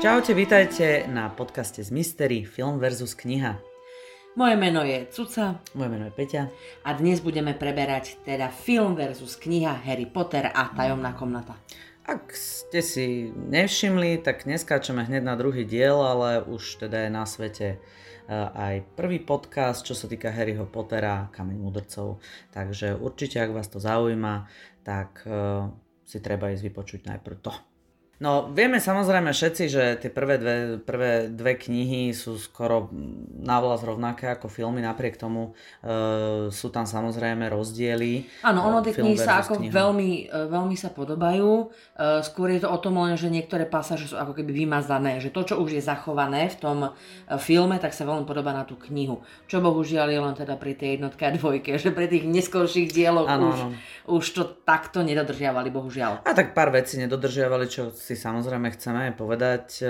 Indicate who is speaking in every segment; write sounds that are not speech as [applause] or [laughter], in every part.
Speaker 1: Čaute, vítajte na podcaste z Mystery Film versus kniha.
Speaker 2: Moje meno je Cuca
Speaker 1: Moje meno je Peťa.
Speaker 2: a dnes budeme preberať teda film versus kniha Harry Potter a tajomná komnata.
Speaker 1: Ak ste si nevšimli, tak neskáčeme hneď na druhý diel, ale už teda je na svete eh, aj prvý podcast, čo sa týka Harryho Pottera, Kameň mudrcov. Takže určite, ak vás to zaujíma, tak eh, si treba ísť vypočuť najprv to. No, vieme samozrejme všetci, že tie prvé dve, prvé dve knihy sú skoro návlas rovnaké ako filmy, napriek tomu e, sú tam samozrejme rozdiely.
Speaker 2: Áno, ono tie
Speaker 1: Film
Speaker 2: knihy sa ako
Speaker 1: kniha.
Speaker 2: veľmi, e, veľmi sa podobajú. E, Skôr je to o tom len, že niektoré pasáže sú ako keby vymazané, že to, čo už je zachované v tom e, filme, tak sa veľmi podobá na tú knihu. Čo bohužiaľ je len teda pri tej jednotke a dvojke, že pri tých neskorších dieloch
Speaker 1: Áno,
Speaker 2: už,
Speaker 1: áno.
Speaker 2: už to takto nedodržiavali, bohužiaľ.
Speaker 1: A tak pár vecí nedodržiavali, čo si samozrejme chceme povedať e,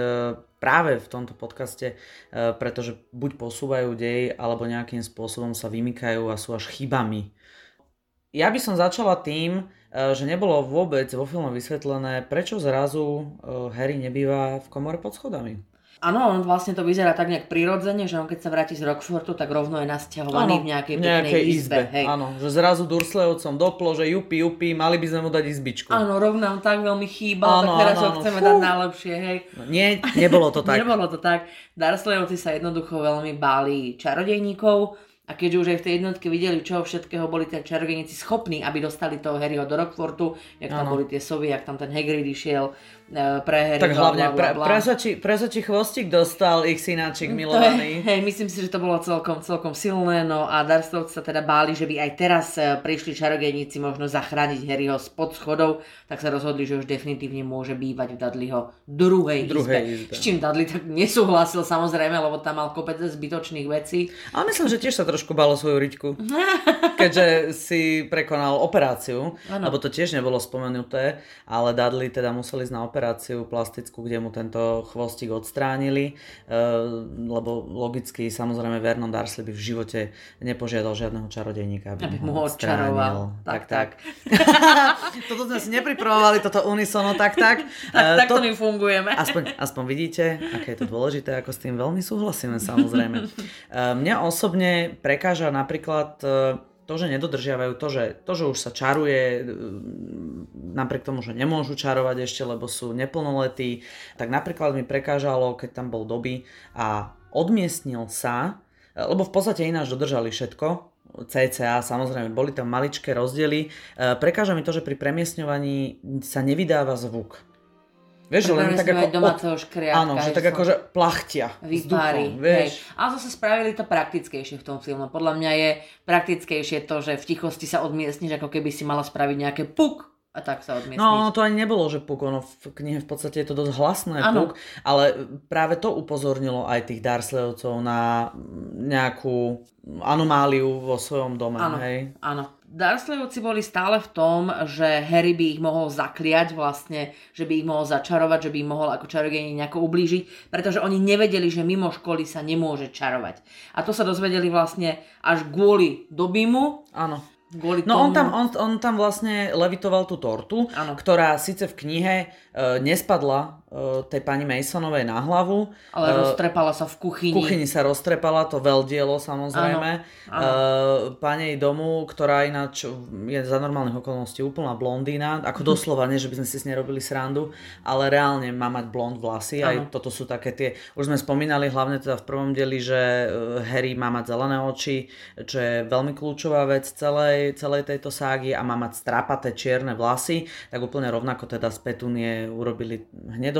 Speaker 1: práve v tomto podcaste, e, pretože buď posúvajú dej, alebo nejakým spôsobom sa vymykajú a sú až chybami. Ja by som začala tým, e, že nebolo vôbec vo filme vysvetlené, prečo zrazu Harry nebýva v komore pod schodami.
Speaker 2: Áno, on vlastne to vyzerá tak nejak prirodzene, že on keď sa vráti z Rockfortu, tak rovno je nasťahovaný v nejakej
Speaker 1: v nejakej
Speaker 2: izbe. Hej.
Speaker 1: Áno, že zrazu Dursleyovcom doplo, že jupi, jupi, mali by sme mu dať izbičku.
Speaker 2: Áno, rovno nám tak veľmi chýbal,
Speaker 1: Áno,
Speaker 2: tak teraz
Speaker 1: áno,
Speaker 2: ho chceme
Speaker 1: Fú.
Speaker 2: dať najlepšie, hej.
Speaker 1: No, nie, nebolo to [laughs] tak.
Speaker 2: Nebolo to tak. Dursleyovci sa jednoducho veľmi báli čarodejníkov a keďže už aj v tej jednotke videli, čo všetkého boli tie čarodejníci schopní, aby dostali toho Harryho do Rockfortu, jak tam
Speaker 1: Áno.
Speaker 2: boli tie sovy, jak tam ten Hagrid išiel e, pre Harry,
Speaker 1: Tak hlavne
Speaker 2: bla, bla,
Speaker 1: chvostík dostal ich synáčik
Speaker 2: To je,
Speaker 1: milovaný. [laughs]
Speaker 2: hej, myslím si, že to bolo celkom, celkom silné, no a Dursleyovci sa teda báli, že by aj teraz e, prišli čarodejníci možno zachrániť Harryho spod schodov, tak sa rozhodli, že už definitívne môže bývať v Dudleyho druhej,
Speaker 1: Druhej
Speaker 2: izbe.
Speaker 1: izbe.
Speaker 2: S čím Dudley tak nesúhlasil samozrejme, lebo tam mal kopec zbytočných vecí.
Speaker 1: Ale myslím, že tiež sa trošku bálo svoju riťku. [laughs] Keďže si prekonal operáciu,
Speaker 2: Áno.
Speaker 1: lebo to tiež nebolo spomenuté, ale Dudley teda musel ísť na operáciu plastickú, kde mu tento chvostík odstránili, e, lebo logicky samozrejme Vernon Dursley by v živote nepožiadal žiadneho čarodejníka, aby,
Speaker 2: Aby
Speaker 1: mu ho
Speaker 2: odčaroval.
Speaker 1: Tak,
Speaker 2: Tak,
Speaker 1: tak. [laughs] toto sme si nepripravovali, toto unisono, tak, tak. [laughs]
Speaker 2: Tak,
Speaker 1: E,
Speaker 2: takto
Speaker 1: to-
Speaker 2: my fungujeme.
Speaker 1: Aspoň, aspoň vidíte, aké je to dôležité, ako s tým veľmi súhlasíme samozrejme. E, Mňa osobne prekáža napríklad e, to, že nedodržiavajú to, že, to, že už sa čaruje, e, napriek tomu, že nemôžu čarovať ešte, lebo sú neplnoletí, tak napríklad mi prekážalo, keď tam bol doby a odmiestnil sa, e, lebo v podstate ináč dodržali všetko, CCA, samozrejme, boli tam maličké rozdiely. Prekáža mi to, že pri premiesňovaní sa nevydáva zvuk. Vieš, že len tak ako...
Speaker 2: domáceho škriatka.
Speaker 1: Áno, že tak
Speaker 2: som-
Speaker 1: akože plachtia
Speaker 2: vypári.
Speaker 1: vzduchom, vieš.
Speaker 2: Hej. Ale zase spravili to praktickejšie v tom filme. Podľa mňa je praktickejšie to, že v tichosti sa odmiestniš, ako keby si mala spraviť nejaké puk a tak sa odmiestniš.
Speaker 1: No, ono to ani nebolo, že puk, ono v knihe v podstate je to dosť hlasné
Speaker 2: Áno.
Speaker 1: puk, ale práve to upozornilo aj tých Dursleyovcov na nejakú anomáliu vo svojom dome, hej.
Speaker 2: áno. Dursleyovci boli stále v tom, že Harry by ich mohol zakliať vlastne, že by ich mohol začarovať, že by im mohol ako čarodejník nejako ublížiť, pretože oni nevedeli, že mimo školy sa nemôže čarovať. A to sa dozvedeli vlastne až kvôli Dobimu,
Speaker 1: Áno.
Speaker 2: kvôli
Speaker 1: No on
Speaker 2: tomu...
Speaker 1: tam, on, on tam vlastne levitoval tú tortu,
Speaker 2: Áno.
Speaker 1: ktorá síce v knihe e, nespadla tej pani Masonovej na hlavu,
Speaker 2: Ale
Speaker 1: e,
Speaker 2: roztrepala sa v kuchyni.
Speaker 1: V kuchyni sa roztrepala, to veľdielo samozrejme.
Speaker 2: Áno, áno.
Speaker 1: Jej domu, ktorá ináč je za normálnych okolností úplná blondína, ako doslova, nie, že by sme si s nej robili srandu, ale reálne má mať blond vlasy, aj
Speaker 2: Áno.
Speaker 1: toto sú také tie, už sme spomínali hlavne teda v prvom dieli, že uh, Harry má mať zelené oči, čo je veľmi kľúčová vec celej, celej tejto ságy a má mať strapaté čierne vlasy, tak úplne rovnako teda z Petunie urobili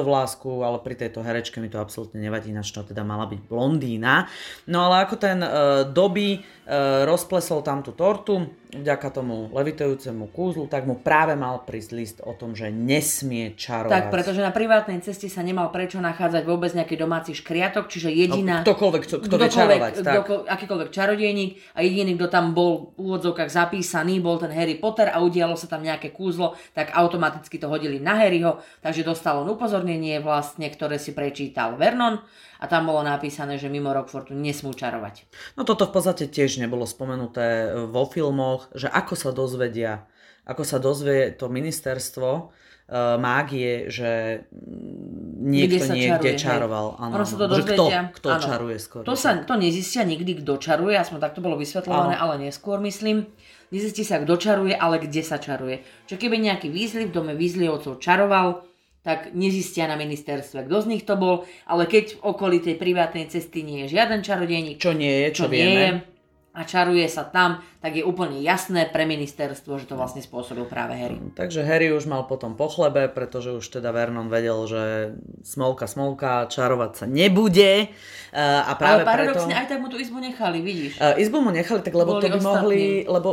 Speaker 1: hnedovlásku, ale pri tejto herečke mi to absolútne nevadí, na čo teda mala byť blondína. No ale ako ten uh, doby uh, rozplesol tam tú tortu, vďaka tomu levitujúcemu kúzlu, tak mu práve mal prísť list o tom, že nesmie čarovať.
Speaker 2: Tak, pretože na privátnej ceste sa nemal prečo nachádzať vôbec nejaký domáci škriatok, čiže jediná...
Speaker 1: No, ktokoľvek, kto, kto vie čarovať, tak.
Speaker 2: kdoko- akýkoľvek čarodejník a jediný, kto tam bol v úvodzovkách zapísaný, bol ten Harry Potter a udialo sa tam nejaké kúzlo, tak automaticky to hodili na Harryho, takže dostal on upozornenie vlastne, ktoré si prečítal Vernon a tam bolo napísané, že mimo Rockfortu nesmú čarovať.
Speaker 1: No toto v podstate tiež nebolo spomenuté vo filmoch, že ako sa dozvedia, ako sa dozvie to ministerstvo, uh, mágie, že niekto
Speaker 2: sa
Speaker 1: niekde
Speaker 2: čaruje,
Speaker 1: čaroval. Áno,
Speaker 2: Ono sa to.
Speaker 1: Že kto,
Speaker 2: dozvedia.
Speaker 1: kto
Speaker 2: Áno.
Speaker 1: čaruje skôr.
Speaker 2: To, sa, to nezistia nikdy, kto čaruje, aspoň tak to bolo vysvetľované,
Speaker 1: Áno.
Speaker 2: ale neskôr myslím. Nezistí sa, kto čaruje, ale kde sa čaruje. Čo keby nejaký výzliv v dome výzlivovcov čaroval, tak nezistia na ministerstve, kto z nich to bol, ale keď v okolí tej privátnej cesty nie je žiaden čarodejník,
Speaker 1: Čo nie je, čo,
Speaker 2: čo
Speaker 1: vieme.
Speaker 2: nie je, a čaruje sa tam, tak je úplne jasné pre ministerstvo, že to vlastne spôsobil práve Harry.
Speaker 1: Takže Harry už mal potom po chlebe, pretože už teda Vernon vedel, že smolka, smolka, čarovať sa nebude. Uh, a práve
Speaker 2: Ale paradoxne
Speaker 1: preto...
Speaker 2: aj tak mu tú izbu nechali, vidíš?
Speaker 1: Uh, izbu mu nechali, tak lebo
Speaker 2: Boli
Speaker 1: to by
Speaker 2: ostatní.
Speaker 1: mohli, lebo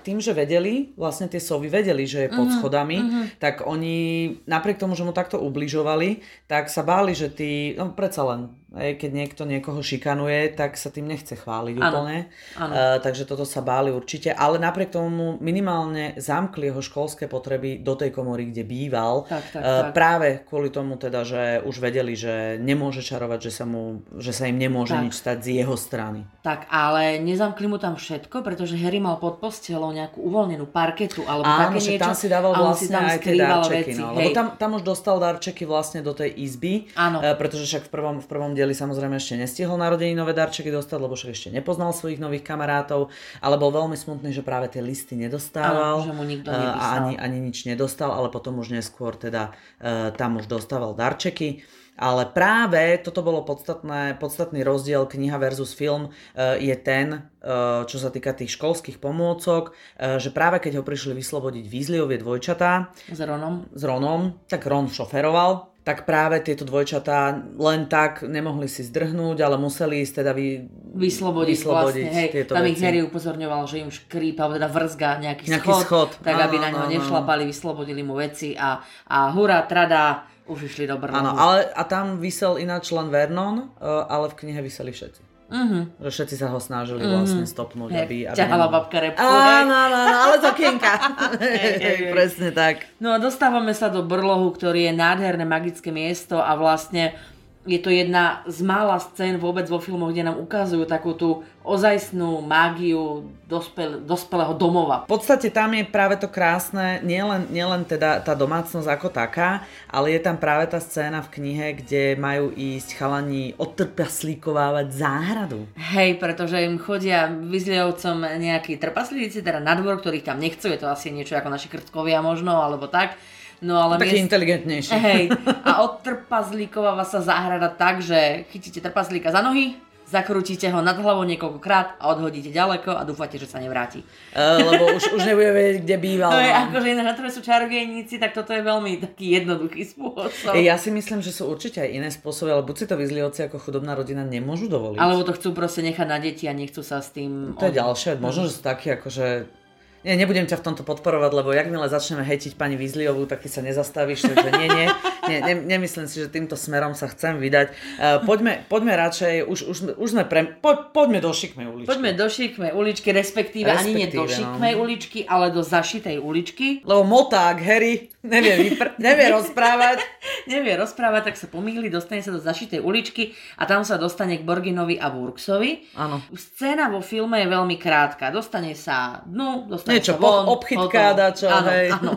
Speaker 1: tým, že vedeli, vlastne tie sovy vedeli, že je pod
Speaker 2: Mhm,
Speaker 1: schodami, tak oni, napriek tomu, že mu takto ubližovali, tak sa báli, že tí, no predsa len, keď niekto niekoho šikanuje, tak sa tým nechce chváliť
Speaker 2: Áno,
Speaker 1: úplne.
Speaker 2: áno.
Speaker 1: Uh, takže toto sa báli určite, ale napriek tomu minimálne zamkli jeho školské potreby do tej komory, kde býval.
Speaker 2: Tak, tak,
Speaker 1: Uh,
Speaker 2: tak.
Speaker 1: Práve kvôli tomu teda, že už vedeli, že nemôže čarovať, že sa, mu, že sa im nemôže
Speaker 2: Tak.
Speaker 1: nič stať z jeho strany.
Speaker 2: Tak, ale nezamkli mu tam všetko, pretože Harry mal pod postelou nejakú uvoľnenú parketu alebo
Speaker 1: Áno,
Speaker 2: také niečo.
Speaker 1: tam si dával vlastne
Speaker 2: si tam
Speaker 1: aj tie darčeky.
Speaker 2: veci,
Speaker 1: No,
Speaker 2: hej.
Speaker 1: lebo tam, tam už dostal darčeky vlastne do tej izby,
Speaker 2: Áno.
Speaker 1: e, pretože však v prvom, v prvom dieli samozrejme ešte nestihol narodeninové darčeky dostať, lebo však ešte nepoznal svojich nových kamarátov, ale bol veľmi smutný, že práve tie listy nedostával
Speaker 2: Áno, že mu nikto
Speaker 1: a ani, ani nič nedostal, ale potom už neskôr teda e, tam už dostával darčeky. Ale práve toto bolo podstatné, podstatný rozdiel kniha versus film e, je ten, e, čo sa týka tých školských pomôcok, že práve keď ho prišli vyslobodiť Weasleyovie dvojčatá
Speaker 2: S Ronom.
Speaker 1: s Ronom, tak Ron šoferoval, tak práve tieto dvojčatá len tak nemohli si zdrhnúť, ale museli ísť teda vy,
Speaker 2: Vyslobodiť,
Speaker 1: vyslobodiť
Speaker 2: vlastne, hej.
Speaker 1: tieto
Speaker 2: Tam ich Harry upozorňoval, že im škrípa, teda vrzga nejaký,
Speaker 1: Nejaký
Speaker 2: schod,
Speaker 1: schod.
Speaker 2: tak aby
Speaker 1: Áno,
Speaker 2: na ňo nešlapali, vyslobodili mu veci a, a hurá, trada, už išli do Brnohu.
Speaker 1: Áno, ale a tam vysel ináč len Vernon, e, ale v knihe vyseli všetci.
Speaker 2: Mhm.
Speaker 1: Že všetci sa ho snažili vlastne stopnúť,
Speaker 2: Hej,
Speaker 1: aby... aby
Speaker 2: ťahala
Speaker 1: nemohol.
Speaker 2: babka repku.
Speaker 1: Áno, áno, áno, ale z okienka. [laughs]
Speaker 2: hej, hej.
Speaker 1: Presne tak.
Speaker 2: No a dostávame sa do Brlohu, ktorý je nádherné magické miesto a vlastne je to jedna z mála scén vôbec vo filmoch, kde nám ukazujú takú tú ozajstnú mágiu dospel, dospelého domova.
Speaker 1: V podstate tam je práve to krásne, nielen, nielen teda tá domácnosť ako taká, ale je tam práve tá scéna v knihe, kde majú ísť chalani odtrpaslíkovávať záhradu.
Speaker 2: Hej, pretože im chodia vyzlievcom nejakí trpaslíci, teda na dvor, ktorých tam nechcú, je to asi niečo ako naši krtkovia možno, alebo tak. No ale
Speaker 1: Taký
Speaker 2: miest-
Speaker 1: inteligentnejší.
Speaker 2: Hej, [laughs] a odtrpazlíkováva sa záhrada tak, že chytíte trpazlíka za nohy, zakrútite ho nad hlavou niekoľkokrát a odhodíte ďaleko a dúfate, že sa nevráti.
Speaker 1: Uh, lebo už, už nebude vedieť, kde býval.
Speaker 2: To je
Speaker 1: no.
Speaker 2: akože iné, na sú čarodejníci, tak toto je veľmi taký jednoduchý spôsob.
Speaker 1: Ja si myslím, že sú určite aj iné spôsoby, ale buď si to vyzlievci ako chudobná rodina nemôžu dovoliť.
Speaker 2: Alebo to chcú proste nechať na deti a nechcú sa s tým...
Speaker 1: To je ďalšie, možno, že sú takí akože... Nie, nebudem ťa v tomto podporovať, lebo jakmile začneme hejtiť pani Vizliovú, tak ty sa nezastavíš, takže nie, nie, nie, ne, nemyslím si, že týmto smerom sa chcem vydať. Uh, poďme, poďme radšej, už, už, už sme pre... Po, poďme do šikmej uličky.
Speaker 2: Poďme do šikmej uličky, respektíve, ani nie do
Speaker 1: Respektíve, no.
Speaker 2: šikmej uličky, ale do zašitej uličky.
Speaker 1: Lebo moták, Harry, nevie, vypr- nevie rozprávať. [laughs]
Speaker 2: Nevie rozprávať, tak sa pomýli, dostane sa do zašitej uličky a tam sa dostane k Borginovi a Burksovi.
Speaker 1: Áno.
Speaker 2: Scéna vo filme je veľmi krátka. Dostane sa dnu, dostane
Speaker 1: Niečo,
Speaker 2: von. hotovo.
Speaker 1: dačo,
Speaker 2: áno,
Speaker 1: hej.
Speaker 2: Áno.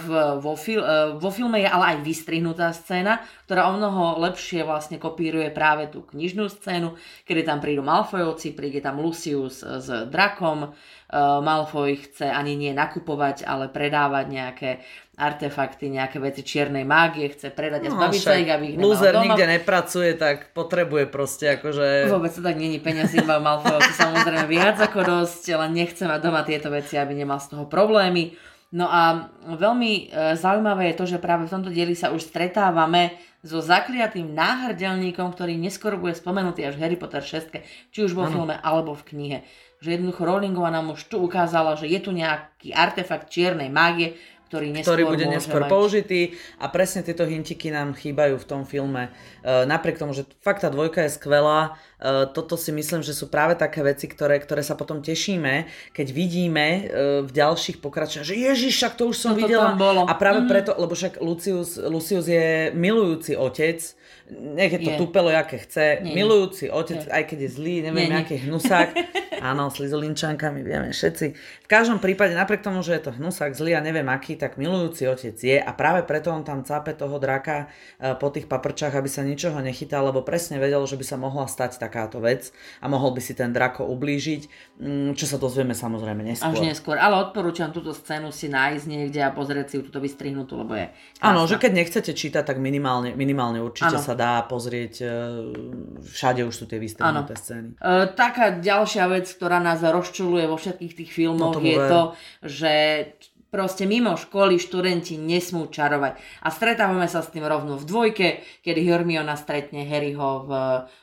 Speaker 2: V, [laughs] vo, fil, vo filme je ale aj vystrihnutá scéna, ktorá o mnoho lepšie vlastne kopíruje práve tú knižnú scénu, kedy tam prídu Malfoyovci, príde tam Lucius s drakom, eh, Malfoy chce ani nie nakupovať, ale predávať nejaké artefakty, nejaké veci čiernej mágie, chce predať a zbaviť sa ich, aby ich doma.
Speaker 1: nikde nepracuje, tak potrebuje proste akože...
Speaker 2: Vôbec to tak není peniazy iba Malfoyovci [laughs] samozrejme viac ako dosť, len nechce mať doma tieto veci, aby nemal z toho problémy. No a veľmi e, zaujímavé je to, že práve v tomto dieli sa už stretávame so zakliatým náhrdelníkom, ktorý neskôr bude spomenutý až v Harry Potter 6, či už vo filme alebo v knihe. Že jednoducho Rowlingová nám už tu ukázala, že je tu nejaký artefakt čiernej mágie, ktorý neskôr
Speaker 1: ktorý bude neskôr
Speaker 2: mať.
Speaker 1: použitý a presne tieto hintiky nám chýbajú v tom filme. E, napriek tomu, že fakt tá dvojka je skvelá, e, toto si myslím, že sú práve také veci, ktoré, ktoré sa potom tešíme, keď vidíme e, v ďalších pokračovaní, že ježiš, však to už som
Speaker 2: Toto
Speaker 1: videla. A práve
Speaker 2: Mhm.
Speaker 1: preto, lebo však Lucius, Lucius je milujúci otec, nech je to
Speaker 2: Je.
Speaker 1: tupelo, aké chce,
Speaker 2: Nie,
Speaker 1: milujúci otec, aj keď je zlý, neviem,
Speaker 2: Nie,
Speaker 1: aký hnusák. [laughs] Áno, s Lizolinčankami, vieme všetci. V každom prípade, napriek tomu, že je to hnusák zlý a neviem aký, tak milujúci otec je a práve preto on tam cápe toho draka e, po tých paprčách, aby sa ničoho nechytal, lebo presne vedel, že by sa mohla stať takáto vec a mohol by si ten drako ublížiť, mm, čo sa dozvieme samozrejme neskôr.
Speaker 2: Až neskôr, ale odporúčam túto scénu si nájsť niekde a pozrieť si ju túto vystrihnutú, lebo je.
Speaker 1: Áno, že keď nechcete čítať, tak minimálne, minimálne určite ano. sa dá pozrieť, e, všade už sú tie vystrihnuté scény.
Speaker 2: E, taká ďalšia vec, ktorá nás rozčuluje vo všetkých tých filmoch, no je ver. to, že proste mimo školy študenti nesmú čarovať. A stretávame sa s tým rovno v dvojke, kedy Hermiona stretne Harryho v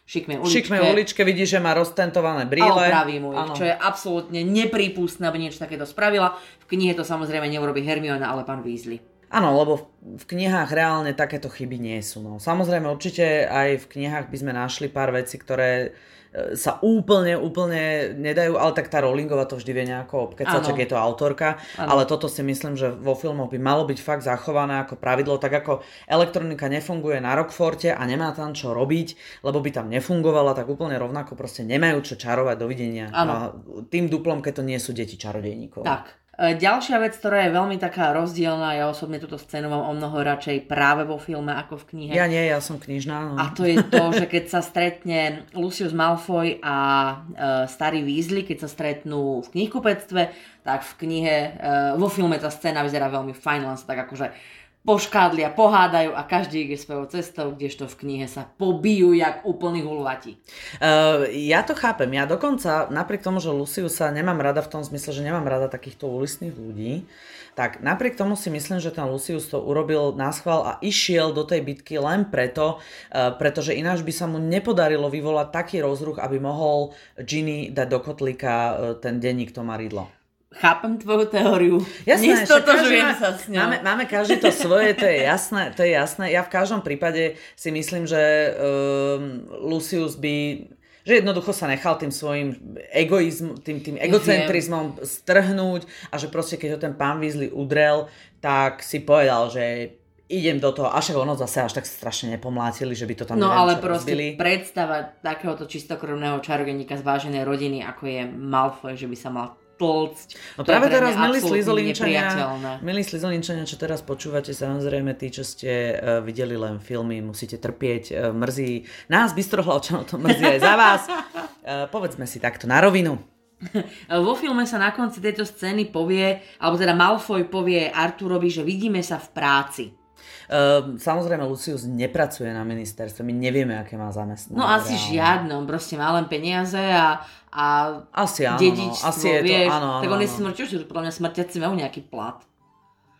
Speaker 2: šikmej uličke.
Speaker 1: šikmej uličke vidí, že má roztentované brýle.
Speaker 2: A opraví mu ich, čo je absolútne neprípustné, aby niečo takéto spravila. V knihe to samozrejme neurobi Hermiona, ale pán Weasley.
Speaker 1: Áno, lebo v knihách reálne takéto chyby nie sú. No. Samozrejme, určite aj v knihách by sme našli pár vecí, ktoré E, sa úplne, úplne nedajú, ale tak tá Rowlingová to vždy vie nejako obkecať, čak je to autorka, ano. ale toto si myslím, že vo filmoch by malo byť fakt zachované ako pravidlo, tak ako elektronika nefunguje na Rockforte a nemá tam čo robiť, lebo by tam nefungovala, tak úplne rovnako proste nemajú čo čarovať, dovidenia. Ano. A tým duplom, keď to nie sú deti čarodejníkov.
Speaker 2: Tak, ďalšia vec, ktorá je veľmi taká rozdielna, ja osobne túto scénu mám o mnoho radšej práve vo filme ako v knihe.
Speaker 1: Ja nie, ja som knižná. No.
Speaker 2: A to je to, [laughs] že keď sa stretne Lucius Malfoy a e, starý Weasley, keď sa stretnú v knihkupectve, tak v knihe, e, vo filme tá scéna vyzerá veľmi fajn, len sa tak akože poškádlia, pohádajú a každý ide svojou cestou, kdežto v knihe sa pobijú jak úplný hulvati.
Speaker 1: Uh, ja to chápem. Ja dokonca, napriek tomu, že Luciu sa nemám rada v tom zmysle, že nemám rada takýchto ulisných ľudí, tak napriek tomu si myslím, že ten Lucius to urobil na schvál a išiel do tej bitky len preto, uh, pretože ináč by sa mu nepodarilo vyvolať taký rozruch, aby mohol Ginny dať do kotlíka uh, ten denník to maridlo
Speaker 2: chápem tvoju teóriu.
Speaker 1: Jasné, Nestotožujem sa s ňou. Máme, máme každý to svoje, to je jasné, to je jasné. Ja v každom prípade si myslím, že um, Lucius by že jednoducho sa nechal tým svojim egoizm, tým, tým egocentrizmom strhnúť a že proste keď ho ten pán Weasley udrel, tak si povedal, že idem do toho, až ono zase až tak strašne nepomlátili, že by to tam
Speaker 2: No ale proste rozbili. predstava takéhoto čistokrvného čarodeníka z váženej rodiny, ako je Malfoy, že by sa mal tlcť.
Speaker 1: No práve teraz, milí slizolinčania, milí slizolinčania, čo teraz počúvate, samozrejme tí, čo ste uh, videli len filmy, musíte trpieť, uh, mrzí nás, bystrohlavčanov to mrzí aj za vás. Uh, povedzme si takto na rovinu. [laughs]
Speaker 2: Vo filme sa na konci tejto scény povie, alebo teda Malfoy povie Arturovi, že vidíme sa v práci.
Speaker 1: Uh, samozrejme, Lucius nepracuje na ministerstve, my nevieme, aké má zamestnanie.
Speaker 2: No asi žiadne, on proste má len peniaze a a
Speaker 1: asi áno,
Speaker 2: dedičstvo,
Speaker 1: no. asi je
Speaker 2: vieš,
Speaker 1: to, áno, áno,
Speaker 2: tak on je smrťou, že podľa mňa smrťaci majú nejaký plat.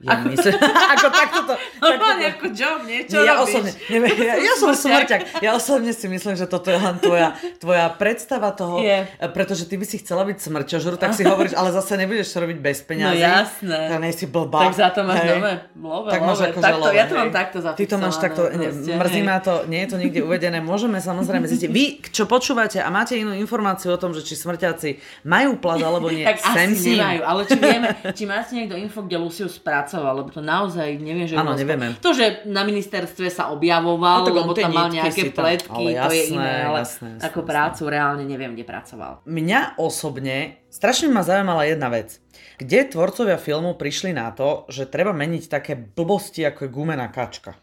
Speaker 1: Ja ako, myslím, [laughs] ako takto to...
Speaker 2: Normálne ako job, niečo
Speaker 1: ja
Speaker 2: robíš.
Speaker 1: Osobne, neviem, ja, ja som smrťak. Ja osobne si myslím, že toto je len tvoja, tvoja predstava toho,
Speaker 2: je.
Speaker 1: pretože ty by si chcela byť smrťožru, tak si [laughs] hovoríš, ale zase nebudeš to robiť bez peňazí.
Speaker 2: No jasné.
Speaker 1: Tak nej si blbá.
Speaker 2: Tak za to máš nové love, tak máš ako takto, love, Ja to mám takto zapísané.
Speaker 1: Ty to máš takto, proste, mrzí ma to, nie je to nikde uvedené. Môžeme samozrejme zistiť. Vy, čo počúvate a máte inú informáciu o tom, že či smrťaci majú plat alebo nie, [laughs]
Speaker 2: tak asi nemajú, ale či vieme, či máte niekto info, kde Lucius spracoval, lebo to naozaj neviem, že...
Speaker 1: Áno, nevieme.
Speaker 2: To, že na ministerstve sa objavoval, no, lebo tam mal nejaké pletky, jasné, to je iné, ale jasné, jasné, ako jasné. prácu reálne neviem, kde pracoval.
Speaker 1: Mňa osobne strašne ma zaujímala jedna vec. Kde tvorcovia filmu prišli na to, že treba meniť také blbosti, ako je gumená kačka?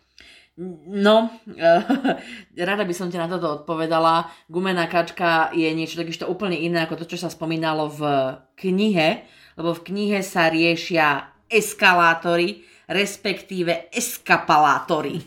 Speaker 2: No, [laughs] rada by som ti na toto odpovedala. Gumená kačka je niečo takisto úplne iné ako to, čo sa spomínalo v knihe, lebo v knihe sa riešia eskalátory, respektíve eskapalátory. [laughs]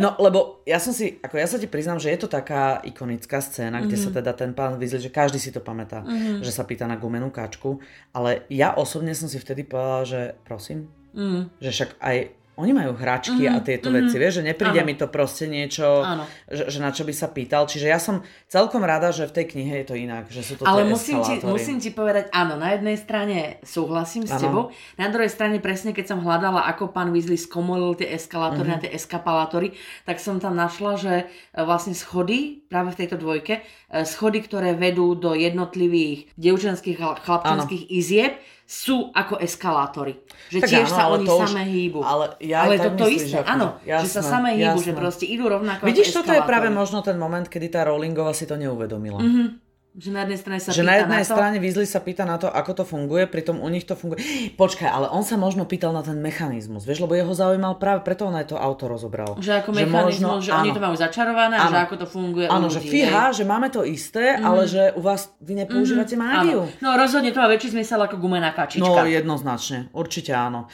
Speaker 1: No, lebo ja som si, ako ja sa ti priznám, že je to taká ikonická scéna, mm-hmm. kde sa mhm. teda ten pán vyzli, že každý si to pamätá, mm-hmm. že sa pýta na gumenú kačku, ale ja osobne som si vtedy povedala, že prosím, mm. že však aj oni majú hračky mm-hmm. a tieto mm-hmm. veci, vieš, že nepríde ano. mi to proste niečo, že, že na čo by sa pýtal. Čiže ja som celkom rada, že v tej knihe je to inak, že sú to
Speaker 2: Ale musím ti, musím ti povedať, áno, na jednej strane súhlasím s tebou, na druhej strane presne, keď som hľadala, ako pán Weasley skomolil tie eskalátory mm-hmm. na tie eskapalátory, tak som tam našla, že e, vlastne schody práve v tejto dvojke, e, schody, ktoré vedú do jednotlivých dievčenských a chlapčenských izieb, sú ako eskalátory. Že tak tiež áno, sa oni už, samé hýbu.
Speaker 1: Ale, ja
Speaker 2: ale to to isté, áno, jasné, že sa samé hýbu, jasné. že proste idú rovnako
Speaker 1: Vidíš, toto je práve možno ten moment, kedy tá Rowlingová si to neuvedomila. Mm-hmm.
Speaker 2: Že na jednej strane sa
Speaker 1: že
Speaker 2: pýta
Speaker 1: na jednej
Speaker 2: na to,
Speaker 1: strane Weasley sa pýta na to, ako to funguje, pritom u nich to funguje. Počkaj, ale on sa možno pýtal na ten mechanizmus, vieš, lebo jeho zaujímal práve preto on aj to auto rozobral.
Speaker 2: že ako mechanizmus, že oni to majú začarované
Speaker 1: Áno.
Speaker 2: že ako to funguje
Speaker 1: Áno, že fíha, že máme to isté, ale že u vás vy nepoužívate mágiu.
Speaker 2: Áno. No rozhodne to má väčší zmysel ako gumená kačička.
Speaker 1: No jednoznačne, určite áno.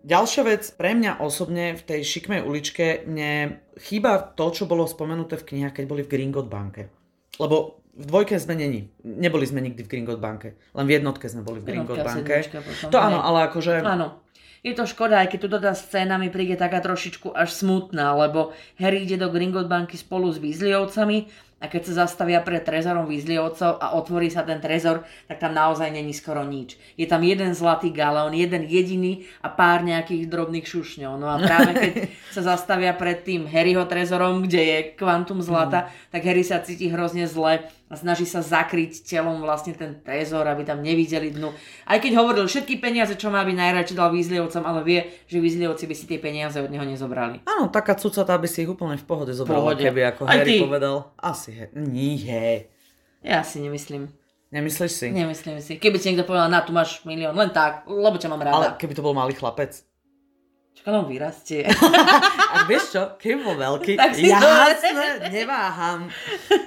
Speaker 1: Ďalšia vec, pre mňa osobne v tej šikmej uličke mne chýba to, čo bolo spomenuté v knihách, keď boli v Gringot banke. Lebo v dvojke sme není. Neboli sme nikdy v Gringot banke. Len v jednotke sme boli v Gringot banke. To áno, ale akože...
Speaker 2: Áno. Je to škoda, aj keď tu tá scéna mi príde taká trošičku až smutná, lebo Harry ide do Gringot banky spolu s Weasleyovcami a keď sa zastavia pred trezorom Weasleyovcov a otvorí sa ten trezor, tak tam naozaj není skoro nič. Je tam jeden zlatý galeón, jeden jediný a pár nejakých drobných šušňov. No a práve keď [laughs] sa zastavia pred tým Harryho trezorom, kde je kvantum zlata, tak Harry sa cíti hrozne zle a snaží sa zakryť telom vlastne ten trezor, aby tam nevideli dnu. Aj keď hovoril všetky peniaze, čo má byť najradšej dal Weasleyovcom, ale vie, že Weasleyovci by si tie peniaze od neho nezobrali.
Speaker 1: Áno, taká cucatá by si ich úplne v pohode zobrala,
Speaker 2: Pohode.
Speaker 1: keby ako
Speaker 2: Aj
Speaker 1: Harry
Speaker 2: ty.
Speaker 1: povedal. Asi he. Nie.
Speaker 2: Ja si nemyslím.
Speaker 1: Nemyslíš si?
Speaker 2: Nemyslím si. Keby ti niekto povedal, na tu máš milión, len tak, lebo ťa mám
Speaker 1: Ale
Speaker 2: rada.
Speaker 1: keby to bol malý chlapec.
Speaker 2: Čaká, on vyrastie. [laughs]
Speaker 1: A vieš čo, keby bol veľký,
Speaker 2: Tak si
Speaker 1: jasné, neváham.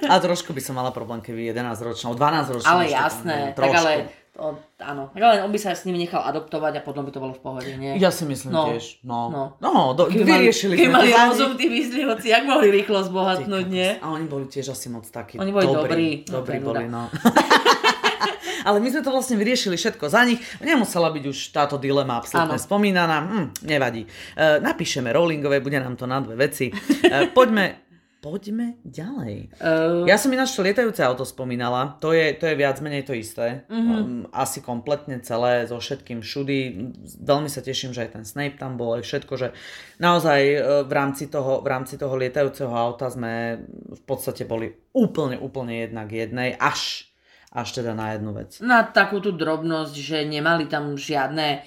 Speaker 1: A trošku by som mala problém, keby 11 ročná, 12 ročná.
Speaker 2: ale jasné, tak ale, to, áno. Ale on by sa s ním nechal adoptovať a potom by to bolo v pohode, nie?
Speaker 1: Ja si myslím
Speaker 2: No.
Speaker 1: tiež. No,
Speaker 2: No.
Speaker 1: no, no do,
Speaker 2: Keby
Speaker 1: vyriešili
Speaker 2: keby
Speaker 1: sme
Speaker 2: mali rozum tí Weasleyovci, jak mohli rýchlo zbohatnúť, nie?
Speaker 1: A oni boli tiež asi moc takí.
Speaker 2: Oni boli dobrí. No,
Speaker 1: Dobrí
Speaker 2: to je
Speaker 1: boli, no. [laughs] Ale my sme to vlastne vyriešili všetko za nich. Nemusela byť už táto dilema absolútne spomínaná. Hm, nevadí. E, napíšeme Rowlingové, bude nám to na dve veci. E, poďme, poďme ďalej.
Speaker 2: Uh,
Speaker 1: Ja som ináč to lietajúce auto spomínala, to je, to je viac menej to isté.
Speaker 2: Mhm.
Speaker 1: Mm-hmm. Asi kompletne celé, so všetkým všudy. Veľmi sa teším, že aj ten Snape tam bol, aj všetko, že naozaj e, v rámci toho, v rámci toho lietajúceho auta sme v podstate boli úplne, úplne jednak jednej, až, až teda na jednu vec.
Speaker 2: na takú tú drobnosť, že nemali tam žiadne e,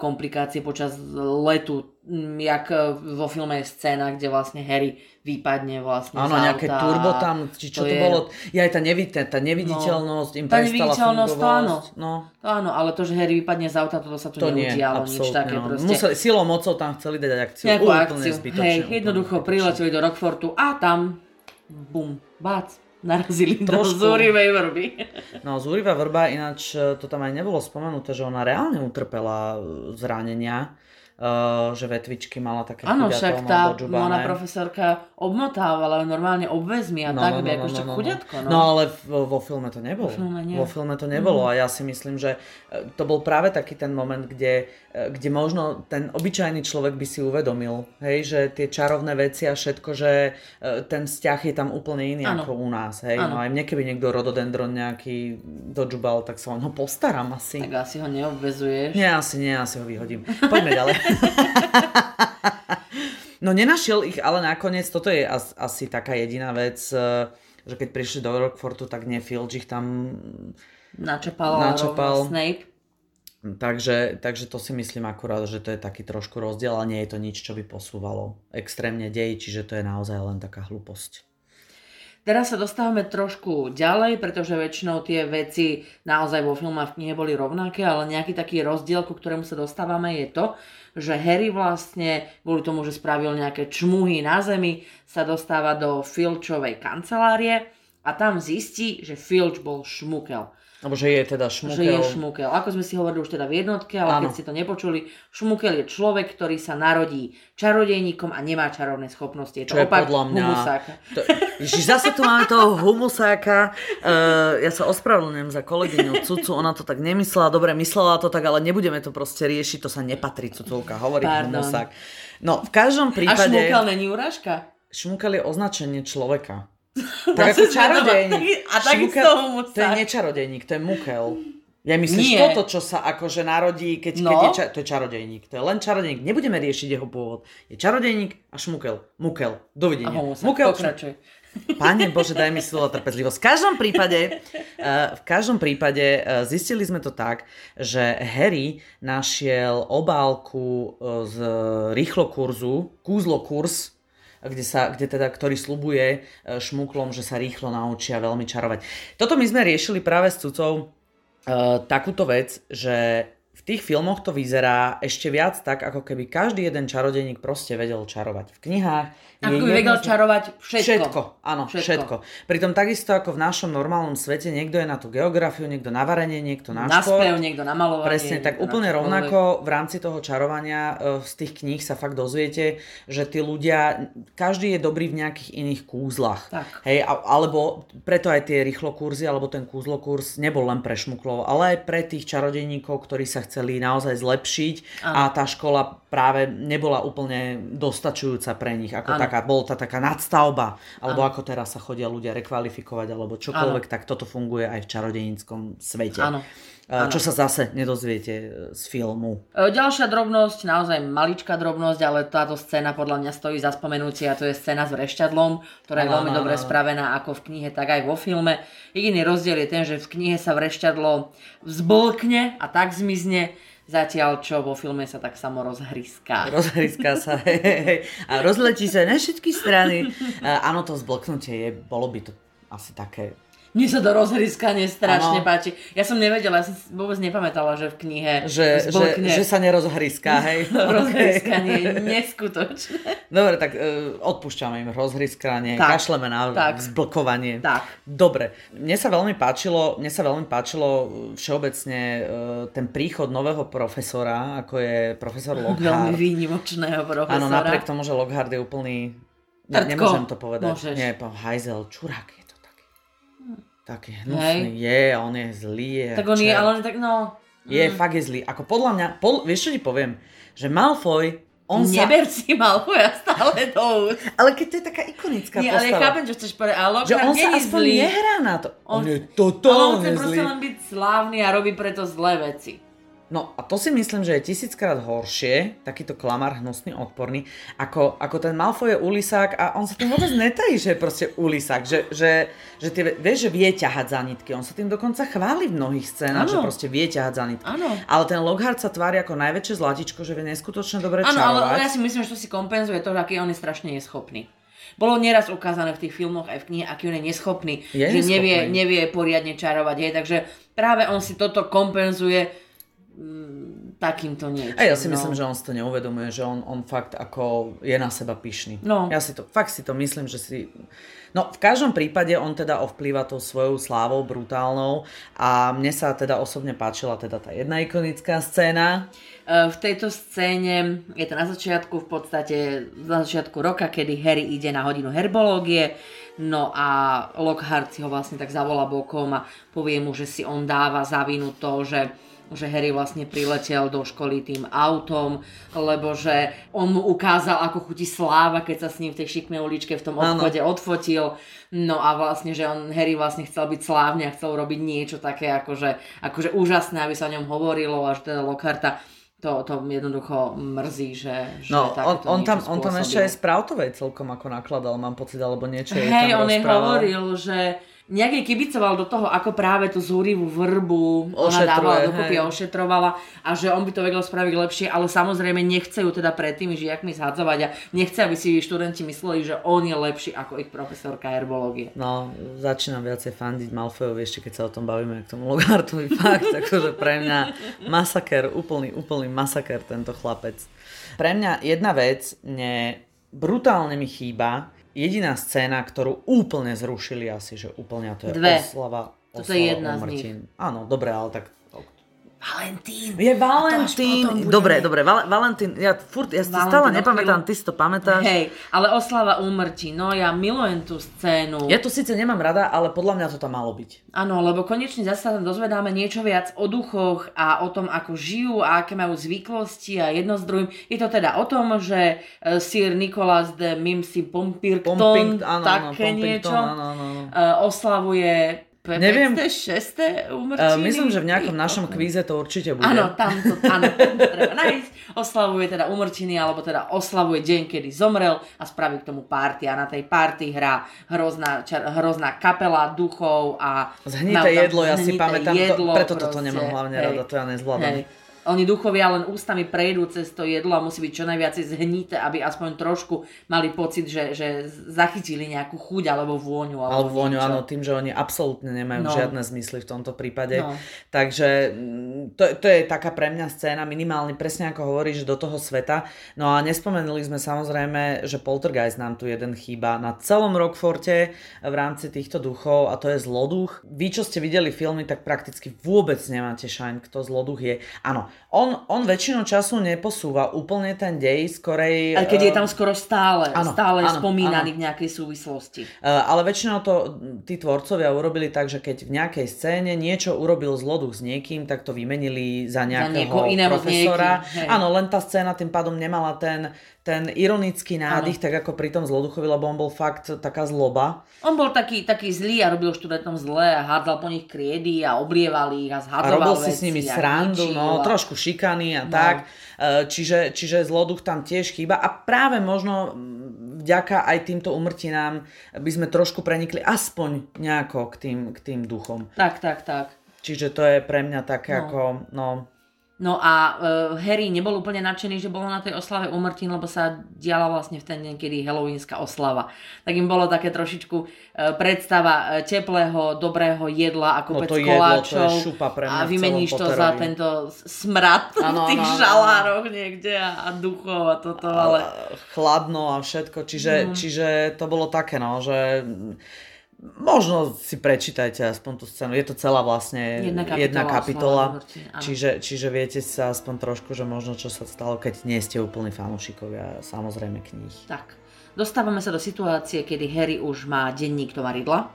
Speaker 2: komplikácie počas letu, jak e, vo filme je scéna, kde vlastne Harry vypadne vlastne
Speaker 1: Áno, nejaké
Speaker 2: auta.
Speaker 1: turbo tam, či čo to,
Speaker 2: je-
Speaker 1: bolo. Ja aj tá, nevid- tá neviditeľnosť im
Speaker 2: Tá neviditeľnosť, to áno.
Speaker 1: No,
Speaker 2: To áno, ale to, že Harry vypadne z auta, toto sa tu
Speaker 1: to nie,
Speaker 2: neudialo, nič
Speaker 1: absolútne.
Speaker 2: také
Speaker 1: no.
Speaker 2: proste.
Speaker 1: Museli, silou mocou tam chceli dať akciu.
Speaker 2: nejakú
Speaker 1: úplne
Speaker 2: akciu.
Speaker 1: zbytočne.
Speaker 2: Hej, jednoducho prileteli do Rockfortu a tam, bum, bác, narazili
Speaker 1: Trošku.
Speaker 2: do zúrivej vrby.
Speaker 1: No, Zúriva vrba, ináč e, to tam aj nebolo spomenuté, že ona reálne utrpela e, zranenia, e, že vetvičky mala také
Speaker 2: Áno, však
Speaker 1: no,
Speaker 2: tá mona profesorka obmotávala normálne obvezmi a tak, by ako však chuďatko, no.
Speaker 1: no ale v, vo filme to nebolo.
Speaker 2: Vo filme nie.
Speaker 1: Vo filme to nebolo a ja si myslím, že e, to bol práve taký ten moment, kde, e, kde možno ten obyčajný človek by si uvedomil, hej, že tie čarovné veci a všetko, že ten vzťah je tam úplne iný
Speaker 2: Áno.
Speaker 1: ako u nás, hej. No aj mne keby niekto rododendron nejaký dodžubal, tak sa o ňo postaram asi.
Speaker 2: Tak asi ho neobvezuješ.
Speaker 1: Nie, asi nie, asi ho vyhodím. Poďme ďalej. [laughs] [laughs] No nenašiel ich, ale nakoniec, toto je as, asi taká jediná vec, eh, že keď prišli do Rockfortu, tak nie Filch ich tam...
Speaker 2: Načapal,
Speaker 1: Načapal.
Speaker 2: Snape.
Speaker 1: Takže, takže to si myslím akurát, že to je taký trošku rozdiel, ale nie je to nič, čo by posúvalo extrémne dej, čiže to je naozaj len taká hlúposť.
Speaker 2: Teraz sa dostávame trošku ďalej, pretože väčšinou tie veci naozaj vo filme a v knihe boli rovnaké, ale nejaký taký rozdiel, ku ktorému sa dostávame, je to, že Harry vlastne, kvôli tomu, že spravil nejaké čmuhy na zemi, sa dostáva do Filčovej kancelárie a tam zistí, že Filč bol šmukel.
Speaker 1: Alebo že je teda
Speaker 2: Že
Speaker 1: šmukel.
Speaker 2: je šmukel. Ako sme si hovorili už teda v jednotke, ale
Speaker 1: Áno.
Speaker 2: keď ste to nepočuli, šmukel je človek, ktorý sa narodí čarodejníkom a nemá čarovné schopnosti. Je to
Speaker 1: Čo je
Speaker 2: opak
Speaker 1: podľa mňa...
Speaker 2: humusáka.
Speaker 1: To, Ježiš, zase tu máme toho humusáka. Uh, ja sa ospravedlňujem za kolegyňu Cucu, ona to tak nemyslela, dobre, myslela to tak, ale nebudeme to proste riešiť, to sa nepatrí, Cuculka, hovorí
Speaker 2: Pardon.
Speaker 1: humusák. No, v každom
Speaker 2: A
Speaker 1: prípade...
Speaker 2: šmukel není urážka?
Speaker 1: Šmukel je označenie človeka. Tak ako
Speaker 2: sme
Speaker 1: čarodejník.
Speaker 2: A takisto humusák.
Speaker 1: To je nečarodejník, to je mukel. Ja myslíš
Speaker 2: Nie.
Speaker 1: toto, čo sa akože narodí, keď,
Speaker 2: No.
Speaker 1: keď je, ča- to je čarodejník. To je len čarodejník. Nebudeme riešiť jeho pôvod. Je čarodejník a šmukel. Mukel. Dovidenia.
Speaker 2: humusák,
Speaker 1: Mukel,
Speaker 2: pokračuj. [laughs]
Speaker 1: Pane Bože, daj mi silu a trpezlivosť. V každom prípade, eh, v každom prípade eh, zistili sme to tak, že Harry našiel obálku eh, z rýchlo kurzu, kúzlo kde sa, kde teda, ktorý slubuje e, šmuklom, že sa rýchlo naučia veľmi čarovať. Toto my sme riešili práve s cucou uh, takúto vec, že tých filmoch to vyzerá ešte viac tak, ako keby každý jeden čarodejník proste vedel čarovať. V knihách
Speaker 2: ako by vedel čarovať všetko.
Speaker 1: Všetko, áno, všetko. všetko. Pritom takisto ako v našom normálnom svete, niekto je na tú geografiu, niekto na varenie, niekto na,
Speaker 2: na
Speaker 1: šport.
Speaker 2: Spev, niekto na malovanie.
Speaker 1: Presne, tak úplne rovnako v rámci toho čarovania e, z tých kníh sa fakt dozviete, že tí ľudia, každý je dobrý v nejakých iných kúzlach.
Speaker 2: Tak.
Speaker 1: Hej, alebo preto aj tie rýchlo kurzy, alebo ten kúzlo kurz nebol len pre šmuklov, ale aj pre tých čarodejníkov, ktorí sa chceli naozaj zlepšiť ano. a tá škola práve nebola úplne dostačujúca pre nich, ako ano. taká, bol tá taká nadstavba, alebo ano. ako teraz sa chodia ľudia rekvalifikovať, alebo čokoľvek, ano. tak toto funguje aj v čarodejníckom svete.
Speaker 2: Áno. Ano.
Speaker 1: Čo sa zase nedozviete e, z filmu.
Speaker 2: E, ďalšia drobnosť, naozaj maličká drobnosť, ale táto scéna podľa mňa stojí za spomenúcie a to je scéna s vrešťadlom, ktorá je veľmi dobre spravená ako v knihe, tak aj vo filme. Jediný rozdiel je ten, že v knihe sa vrešťadlo vzblkne a tak zmizne Zatiaľ, čo vo filme sa tak samo rozhryská.
Speaker 1: Rozhryská sa, [laughs] hej, hej, A rozletí sa na všetky strany. áno, to zbloknutie je, bolo by to asi také
Speaker 2: mne sa to rozhryskanie strašne ano. páči. Ja som nevedela, ja som vôbec nepamätala, že v knihe
Speaker 1: že, že, že sa nerozhryská, hej. [laughs]
Speaker 2: rozhryskanie [laughs] je neskutočné.
Speaker 1: Dobre, tak uh, odpúšťame im rozhryskanie, tak, kašleme na tak, zblkovanie.
Speaker 2: Tak.
Speaker 1: Dobre, mne sa veľmi páčilo, mne sa veľmi páčilo e, všeobecne uh, ten príchod nového profesora, ako je profesor [laughs] Lockhart.
Speaker 2: Veľmi výnimočného profesora.
Speaker 1: Áno, napriek tomu, že Lockhart je úplný... Ne, nemôžem to povedať. Môžeš. Nie, hajzel, čurák je taký hnusný Hej. je, on je zlý. Je
Speaker 2: tak on je, ale on je tak, no...
Speaker 1: Je, mm. fakt je zlý. Ako podľa mňa, pod, vieš čo ti poviem? Že Malfoy, on
Speaker 2: Neber sa... si Malfoya stále do úst.
Speaker 1: Ale keď to je taká ikonická
Speaker 2: Nie,
Speaker 1: postava.
Speaker 2: ale ja chápem, čo chceš povedať. Ale
Speaker 1: že on sa aspoň
Speaker 2: zlý.
Speaker 1: nehrá na to. On, on je totálne
Speaker 2: Ale on chce proste len byť slávny a robí preto zlé veci.
Speaker 1: No a to si myslím, že je tisíckrát horšie, takýto klamár hnusný, odporný, ako, ako ten Malfoy je ulisák a on sa tým vôbec netají, že je proste ulisák, že, že, že tie, vieš, že vie ťahať za nitky, on sa tým dokonca chváli v mnohých scénach, že proste vie ťahať za nitky.
Speaker 2: Ano.
Speaker 1: Ale ten Lockhart sa tvári ako najväčšie zlatičko, že vie neskutočne dobre
Speaker 2: Áno, ale ja si myslím, že to si kompenzuje to, aký on je strašne neschopný. Bolo nieraz ukázané v tých filmoch aj v knihe, aký on je neschopný, je že neschopný. nevie, nevie poriadne čarovať, hej, takže práve on si toto kompenzuje takýmto niečím.
Speaker 1: A ja si no. myslím, že on si to neuvedomuje, že on, on fakt ako je na seba pyšný.
Speaker 2: No.
Speaker 1: Ja si to, fakt si to myslím, že si... No v každom prípade on teda ovplyva tou svojou slávou brutálnou a mne sa teda osobne páčila teda tá jedna ikonická scéna.
Speaker 2: E, v tejto scéne je to na začiatku v podstate na začiatku roka, kedy Harry ide na hodinu herbológie No a Lockhart si ho vlastne tak zavolá bokom a povie mu, že si on dáva za vinu to, že že Harry vlastne priletel do školy tým autom, lebo že on mu ukázal, ako chutí sláva, keď sa s ním v tej šikmej uličke v tom obchode ano. odfotil. No a vlastne, že on, Harry vlastne chcel byť slávny a chcel robiť niečo také akože, akože úžasné, aby sa o ňom hovorilo a že teda Lockharta to, to jednoducho mrzí, že, že
Speaker 1: no, on, on, tam, on tam ešte aj Sproutovej celkom ako nakladal, mám pocit, alebo niečo
Speaker 2: Hej,
Speaker 1: on
Speaker 2: jej hovoril, že nejak jej kibicoval do toho, ako práve tú zúrivú vrbu ona dávala dokopy a ošetrovala a že on by to vedel spraviť lepšie, ale samozrejme nechce ju teda pred tými žiakmi zhadzovať a nechce, aby si študenti mysleli, že on je lepší ako ich profesorka herbológie.
Speaker 1: No, začínam viacej fandiť Malfoyovi ešte keď sa o tom bavíme k tomu Logartovi [laughs] fakt, akože pre mňa masaker, úplný, úplný masaker tento chlapec. Pre mňa jedna vec mne brutálne mi chýba, jediná scéna, ktorú úplne zrušili asi, že úplne to je
Speaker 2: Dve.
Speaker 1: oslava,
Speaker 2: oslava Toto je jedna z nich.
Speaker 1: Áno, dobre, ale tak
Speaker 2: Valentín.
Speaker 1: Je Valentín. Dobre, dobre, Val- Valentín, ja furt, ja si Valentín, stále nepamätám, ty si to pamätáš.
Speaker 2: Hej, ale oslava úmrtí, no ja milujem tú scénu.
Speaker 1: Ja to síce nemám rada, ale podľa mňa to tam malo byť.
Speaker 2: Áno, lebo konečne zase tam dozvedáme niečo viac o duchoch a o tom, ako žijú a aké majú zvyklosti a jedno s druhým. Je to teda o tom, že uh, Sir Nicholas de Mimsy Pompirkton, Pomping, áno, také áno, niečo, áno, áno, áno. Uh, oslavuje Neviem. 6. umrčiny?
Speaker 1: Uh, myslím, že v nejakom našom kvíze to určite bude.
Speaker 2: Áno, tam to, áno, treba nájsť. Oslavuje teda umrčiny, alebo teda oslavuje deň, kedy zomrel a spraví k tomu party. A na tej party hrá hrozná, čar, hrozná kapela duchov a...
Speaker 1: Zhnité jedlo, ja si pamätám, jedlo, to, preto proste, toto nemám hlavne hej, rada, to ja nezvládam. Hej.
Speaker 2: Oni duchovia len ústami prejdú cez to jedlo a musí byť čo najviac zhnité, aby aspoň trošku mali pocit, že, že zachytili nejakú chuť alebo vôňu.
Speaker 1: Alebo, alebo vôňu, áno, tým, že oni absolútne nemajú no. žiadne zmysly v tomto prípade. No. Takže mm, to, to je taká pre mňa scéna, minimálne presne ako hovoríš, do toho sveta. No a nespomenuli sme samozrejme, že Poltergeist nám tu jeden chýba na celom Rockforte v rámci týchto duchov a to je zloduch. Vy, čo ste videli filmy, tak prakticky vôbec nemáte šajn, kto zloduch je. Áno, on, on väčšinu času neposúva úplne ten dej, skorej...
Speaker 2: Aj keď je tam skoro stále, áno, stále áno, spomínaný áno. v nejakej súvislosti.
Speaker 1: Uh, ale väčšinou to tí tvorcovia urobili tak, že keď v nejakej scéne niečo urobil zloduch s niekým, tak to vymenili za nejakého za profesora. Áno, len tá scéna tým pádom nemala ten, ten ironický nádych, ano. tak ako pri tom zloduchovi, lebo on bol fakt taká zloba.
Speaker 2: On bol taký, taký zlý a robil študentom zle a hádzal po nich kriedy a oblieval ich a zhadzoval
Speaker 1: A robil si s nimi srandu, no, a... trošku šikany a no. tak. E, čiže, čiže zloduch tam tiež chýba a práve možno vďaka aj týmto umrtinám by sme trošku prenikli aspoň nejako k tým, k tým duchom.
Speaker 2: Tak, tak, tak.
Speaker 1: Čiže to je pre mňa také no. ako, no,
Speaker 2: No a uh, Harry nebol úplne nadšený, že bolo na tej oslave umrtín, lebo sa diala vlastne v ten deň, kedy Halloweenská oslava. Tak im bolo také trošičku uh, predstava uh, teplého, dobrého jedla a kopec no koláčov.
Speaker 1: Jedlo, šupa pre
Speaker 2: a vymeníš to za tento smrad ano, [laughs] v tých ano, žalároch ano. niekde a, a duchov a toto. Ale...
Speaker 1: Chladno a všetko, čiže, mm. čiže to bolo také, no, že Možno si prečítajte aspoň tú scénu. Je to celá vlastne jedna kapitola, jedna kapitola čiže, čiže viete sa aspoň trošku, že možno čo sa stalo, keď nie ste úplní fanúšikovia samozrejme kníh.
Speaker 2: Tak, dostávame sa do situácie, kedy Harry už má denník Toma Ridla.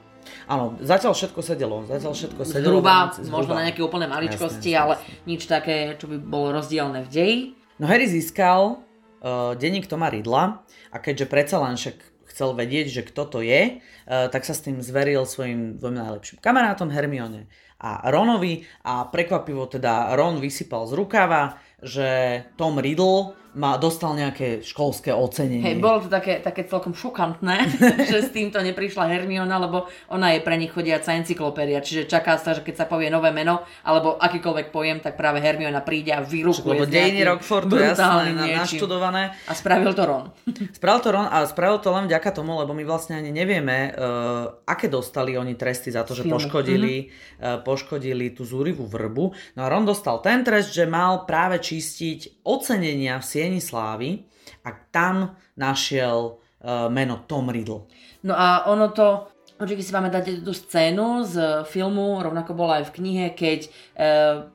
Speaker 1: Áno, zatiaľ všetko sedelo. Zatiaľ všetko sedelo.
Speaker 2: Zhruba, zhruba. možno na nejaké úplné maličkosti, jasne, ale jasne. nič také, čo by bolo rozdielne v deji.
Speaker 1: No Harry získal uh, denník Toma Ridla a keďže predsa len však chcel vedieť, že kto to je, eh, tak sa s tým zveril svojim dvom najlepším kamarátom Hermione a Ronovi. A prekvapivo teda Ron vysypal z rukava, že Tom Riddle ma dostal nejaké školské ocenenie.
Speaker 2: Hej, bolo to také, také celkom šokantné, [laughs] že s týmto neprišla Hermiona, lebo ona je pre nich chodiaca encyklopédia, čiže čaká sa, že keď sa povie nové meno, alebo akýkoľvek pojem, tak práve Hermiona príde a vyrukuje
Speaker 1: Lebo dejiny Rockfordu, jasné, naštudované.
Speaker 2: A spravil to Ron. [laughs]
Speaker 1: Spravil to Ron a spravil to len vďaka tomu, lebo my vlastne ani nevieme, uh, aké dostali oni tresty za to, že poškodili, mm-hmm. uh, poškodili tú zúrivú vrbu. No a Ron dostal ten trest, že mal práve čistiť ocenenia v Tieni slávy a tam našiel uh, meno Tom Riddle.
Speaker 2: No a ono to, určite si dať tú scénu z filmu, rovnako bola aj v knihe, keď uh,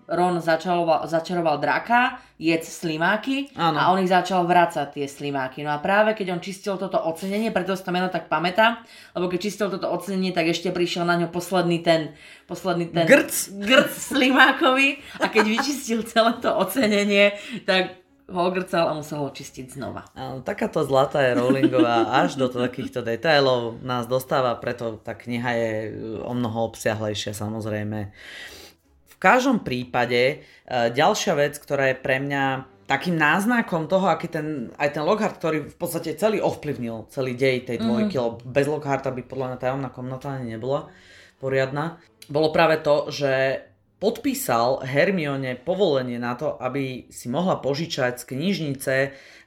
Speaker 2: Ron začaroval, začaroval draka, jedz slimáky ano. a on ich začal vracať tie slimáky. No a práve keď on čistil toto ocenenie, preto si to meno tak pamätá, lebo keď čistil toto ocenenie, tak ešte prišiel na ňo posledný ten, posledný ten
Speaker 1: grc,
Speaker 2: grc slimákovi a keď vyčistil celé to ocenenie, tak ho ogrcal a musel ho čistiť znova.
Speaker 1: Áno, takáto zlatá je Rowlingová až do takýchto detailov nás dostáva, preto tá kniha je o mnoho obsiahlejšia samozrejme. V každom prípade e, ďalšia vec, ktorá je pre mňa takým náznakom toho, aký ten, aj ten Lockhart, ktorý v podstate celý ovplyvnil celý dej tej dvojky, mm. lebo bez Lockharta by podľa mňa tajomná komnata ani nebola poriadna, bolo práve to, že podpísal Hermione povolenie na to, aby si mohla požičať z knižnice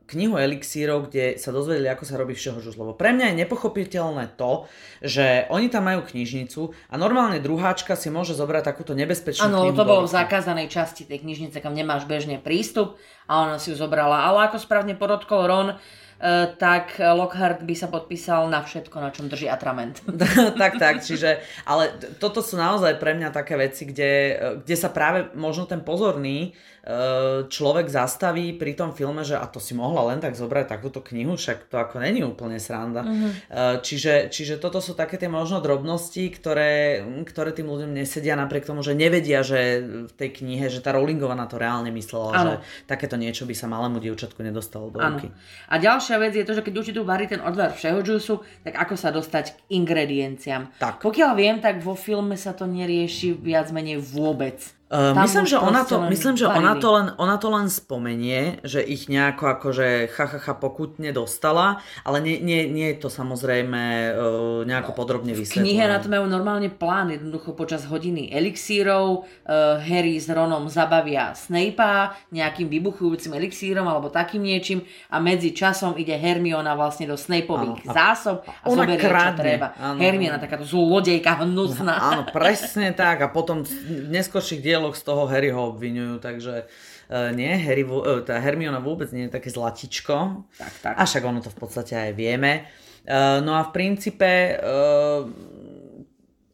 Speaker 1: knihu elixírov, kde sa dozvedeli, ako sa robí všeho. Lebo pre mňa je nepochopiteľné to, že oni tam majú knižnicu a normálne druháčka si môže zobrať takúto nebezpečnú
Speaker 2: Áno, to bolo v zakázanej časti tej knižnice, kam nemáš bežne prístup a ona si ju zobrala. Ale ako správne podotkol Ron, tak Lockhart by sa podpísal na všetko, na čom drží atrament. [laughs]
Speaker 1: tak, tak, čiže, ale toto sú naozaj pre mňa také veci, kde, eh, kde sa práve možno ten pozorný eh, človek zastaví pri tom filme, že a to si mohla len tak zobrať takúto knihu, však to ako není úplne sranda. Mm-hmm. Čiže, čiže toto sú také tie možno drobnosti, ktoré, ktoré tým ľuďom nesedia napriek tomu, že nevedia, že v tej knihe, že tá Rowlingová na to reálne myslela, ano. že takéto niečo by sa malému dievčatku nedostalo do ruky.
Speaker 2: A ďalšie ďalšia vec je to, že keď už tu varí ten odvar všeho džusu, tak ako sa dostať k ingredienciám.
Speaker 1: Tak.
Speaker 2: Pokiaľ viem, tak vo filme sa to nerieši viac menej vôbec.
Speaker 1: Uh,
Speaker 2: Tam
Speaker 1: myslím, že, ona to, myslím, že ona, to len, ona to len spomenie, že ich nejako akože chachacha pokutne dostala, ale nie, nie, nie je to samozrejme uh, nejako podrobne
Speaker 2: V
Speaker 1: vysvetlené.
Speaker 2: knihe na to majú normálne plán, jednoducho počas hodiny elixírov, uh, Harry s Ronom zabavia Snape'a nejakým vybuchujúcim elixírom alebo takým niečím a medzi časom ide Hermiona vlastne do Snapeových
Speaker 1: Áno,
Speaker 2: zásob a
Speaker 1: ona
Speaker 2: zoberie, čo
Speaker 1: kradne.
Speaker 2: treba.
Speaker 1: Áno,
Speaker 2: Hermiona, takáto zlodejka hnusná.
Speaker 1: Áno, presne tak. A potom v neskôrších dieloch z toho Harryho obvinujú, takže uh, nie, Harry, uh, tá Hermiona vôbec nie je také zlatičko.
Speaker 2: Tak, tak.
Speaker 1: A však ono to v podstate aj vieme. Uh, no a v princípe, uh,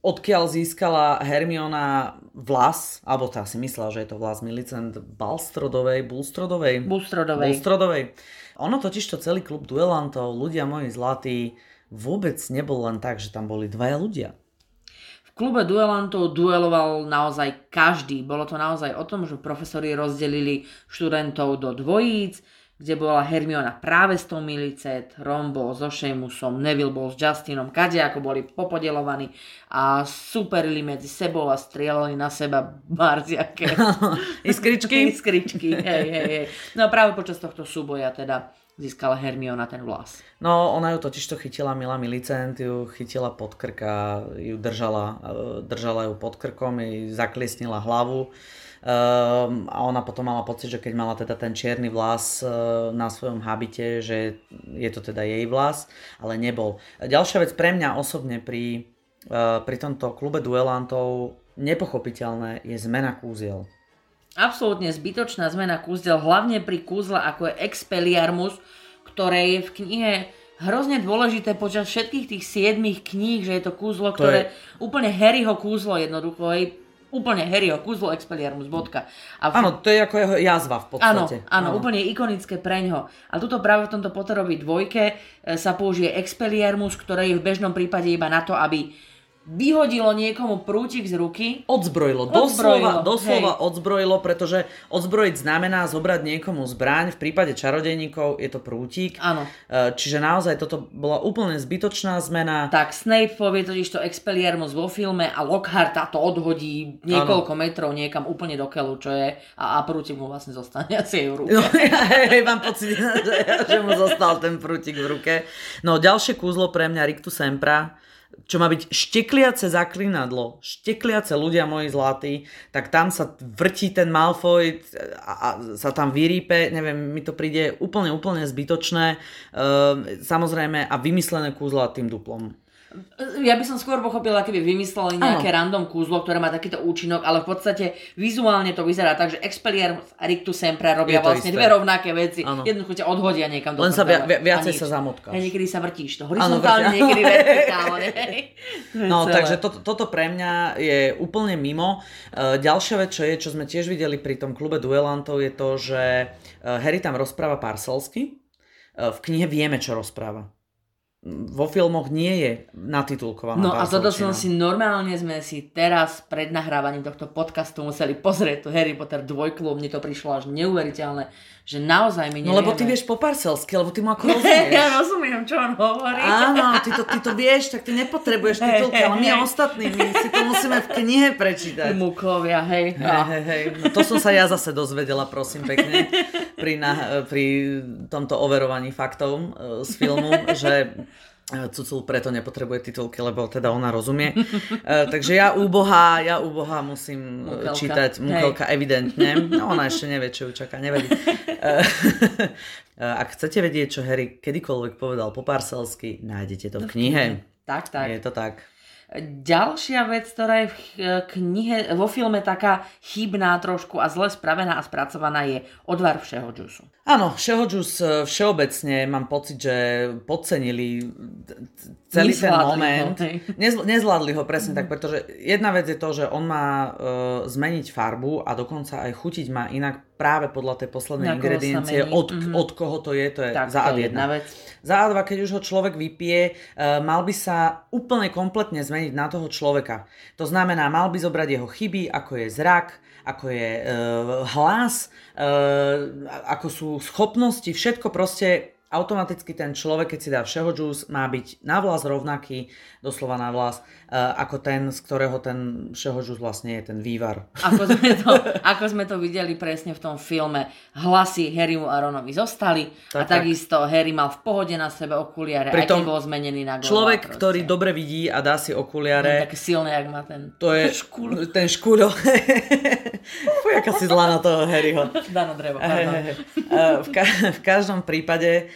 Speaker 1: odkiaľ získala Hermiona vlas, alebo tá si myslela, že je to vlas Millicent Balstrodovej, Bulstrodovej?
Speaker 2: Bustrodovej.
Speaker 1: Bulstrodovej. Ono totiž to celý klub duelantov, ľudia moji zlatí, vôbec nebol len tak, že tam boli dvaja ľudia.
Speaker 2: Klube duelantov dueloval naozaj každý. Bolo to naozaj o tom, že profesori rozdelili študentov do dvojíc, kde bola Hermiona práve s tou Milicet, Ron bol so Seamusom, Neville bol s Justinom, kade ako boli popodelovaní a superili medzi sebou a strieľali na seba barziaké [laughs]
Speaker 1: Iskričky? [laughs]
Speaker 2: iskričky. Hej, hej, hej. No a práve počas tohto súboja teda získala Hermiona ten vlas.
Speaker 1: No, ona ju totiž to chytila Mila Milicent, ju chytila pod krk a ju držala, e, držala ju pod krkom, jej zakliesnila hlavu. Um, a ona potom mala pocit, že keď mala teda ten čierny vlas uh, na svojom habite, že je to teda jej vlas, ale nebol. Ďalšia vec pre mňa osobne pri, uh, pri tomto klube duelantov nepochopiteľné je zmena kúziel.
Speaker 2: Absolútne zbytočná zmena kúzel, hlavne pri kúzle ako je Expelliarmus, ktoré je v knihe hrozne dôležité počas všetkých tých siedmých kníh, že je to kúzlo,
Speaker 1: To
Speaker 2: ktoré úplne Harryho kúzlo jednoducho, hej, úplne Harryho kúzlo Expelliarmus, bodka. A v-
Speaker 1: Áno, to je ako jeho jazva v
Speaker 2: Áno,
Speaker 1: podstate.
Speaker 2: áno, úplne ikonické preňho. A tuto práve v tomto Potterovi dvojke e, sa použije Expelliarmus, ktoré je v bežnom prípade iba na to, aby vyhodilo niekomu prútik z ruky.
Speaker 1: Odzbrojilo,
Speaker 2: Odzbrojilo,
Speaker 1: doslova, doslova odzbrojilo, pretože odzbrojiť znamená zobrať niekomu zbraň, v prípade čarodejníkov je to prútik.
Speaker 2: Áno.
Speaker 1: E, Čiže naozaj toto bola úplne zbytočná zmena.
Speaker 2: Tak Snape povie totiž to Expelliarmus vo filme a Lockhart to odhodí niekoľko metrov niekam úplne do keľu, čo je a, a prútik mu vlastne zostane [laughs] asi v ruke.
Speaker 1: No, [laughs] ja, hej, mám pocit, že, že mu zostal ten prútik v ruke. No, ďalšie kúzlo pre mňa Rictu Sempra, čo má byť štekliace zaklinadlo, štekliace ľudia moji zlatí, tak tam sa vrtí ten Malfoy a, a sa tam vyrípe, neviem, mi to príde úplne, úplne zbytočné, ehm, samozrejme a vymyslené kúzla tým duplom.
Speaker 2: Ja by som skôr pochopila, keby vymysleli nejaké random kúzlo, ktoré má takýto účinok, ale v podstate vizuálne to vyzerá tak, že Expelliarmus a Rictus Sempra robia
Speaker 1: to
Speaker 2: vlastne
Speaker 1: isté.
Speaker 2: dve rovnaké veci.
Speaker 1: Áno.
Speaker 2: Jednoducho ťa odhodia niekam do
Speaker 1: Len sa via- vi- viacej sa zamotkáš.
Speaker 2: Hej, niekedy sa vrtíš to horizontálne, niekedy [laughs] vertikálne. To
Speaker 1: No,
Speaker 2: celé.
Speaker 1: takže toto, toto pre mňa je úplne mimo. E, Ďalšia vec, čo je, čo sme tiež videli pri tom klube duelantov, je to, že e, Harry tam rozpráva parselsky. E, V knihe vieme, čo rozpráva. Vo filmoch nie je natitulkovaná
Speaker 2: No a toto som si, normálne sme si teraz pred nahrávaním tohto podcastu museli pozrieť tu Harry Potter dvojklu, mne to prišlo až neuveriteľné, že naozaj my
Speaker 1: No
Speaker 2: nevieme.
Speaker 1: lebo ty vieš po parselsky, lebo ty mu ako [laughs]
Speaker 2: ja
Speaker 1: rozumieš.
Speaker 2: rozumiem, čo on hovorí.
Speaker 1: Áno, ty to, ty to vieš, tak ty nepotrebuješ titulky, ale my ostatní, my si to musíme v knihe prečítať.
Speaker 2: Mukovia, hej.
Speaker 1: Hej, hej, hej. No to som sa ja zase dozvedela, prosím pekne, pri, na, pri tomto overovaní faktov e, z filmu, že Cucul preto nepotrebuje titulky, lebo teda ona rozumie. E, takže ja úbohá, ja úbohá musím e,
Speaker 2: Mukelka.
Speaker 1: čítať Mukelka evidentne. No ona ešte nevie, čo ju čaká, nevadí. E, Ak chcete vedieť, čo Harry kedykoľvek povedal po parselsky, nájdete to v knihe.
Speaker 2: Tak, tak.
Speaker 1: Je to tak.
Speaker 2: Ďalšia vec, ktorá je v knihe, vo filme taká chybná trošku a zle spravená a spracovaná je odvar všeho džusu.
Speaker 1: Áno, všeho džus e, všeobecne mám pocit, že podcenili celý ten
Speaker 2: Nezvládli ho,
Speaker 1: moment.
Speaker 2: hej.
Speaker 1: Nezl- nezvládli ho presne tak, pretože jedna vec je to, že on má uh, zmeniť farbu a dokonca aj chutiť má inak práve podľa tej poslednej
Speaker 2: Na
Speaker 1: ingrediencie, od,
Speaker 2: Mhm.
Speaker 1: od koho to je, to je
Speaker 2: Tak,
Speaker 1: za
Speaker 2: to je
Speaker 1: jedna.
Speaker 2: jedna vec.
Speaker 1: Za A2, keď už ho človek vypije, uh, mal by sa úplne kompletne zmeniť na toho človeka. To znamená, mal by zobrať jeho chyby, ako je zrak, ako je uh, hlas, uh, ako sú schopnosti, všetko proste automaticky ten človek, keď si dá všeho juice, má byť na vlas rovnaký, doslova na vlas, uh, ako ten, z ktorého ten všeho juice vlastne je ten vývar.
Speaker 2: Ako [laughs] sme, to, ako sme to videli presne v tom filme. Hlasy Harrymu a Ronovi zostali tak, a takisto tak. Harry mal v pohode na sebe okuliare, Pritom aj keď bol zmenený na
Speaker 1: gola. Človek, proste. ktorý dobre vidí a dá si okuliare.
Speaker 2: No, také silné, jak má ten,
Speaker 1: to je, škúl. Ten škúl. [laughs] Fuj, aká si zlá na toho Harryho.
Speaker 2: Dano drevo, uh,
Speaker 1: v, ka- v každom prípade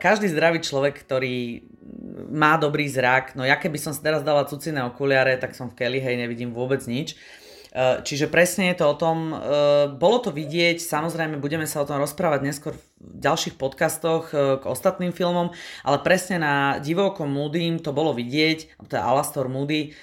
Speaker 1: každý zdravý človek, ktorý má dobrý zrak, no ja keby som si teraz dala cuciné okuliare, tak som v Kelly, hej, nevidím vôbec nič. Uh, čiže presne je to o tom, uh, bolo to vidieť, samozrejme budeme sa o tom rozprávať neskôr v ďalších podcastoch k ostatným filmom, ale presne na divokom Moodym to bolo vidieť, to je Alastor Moody,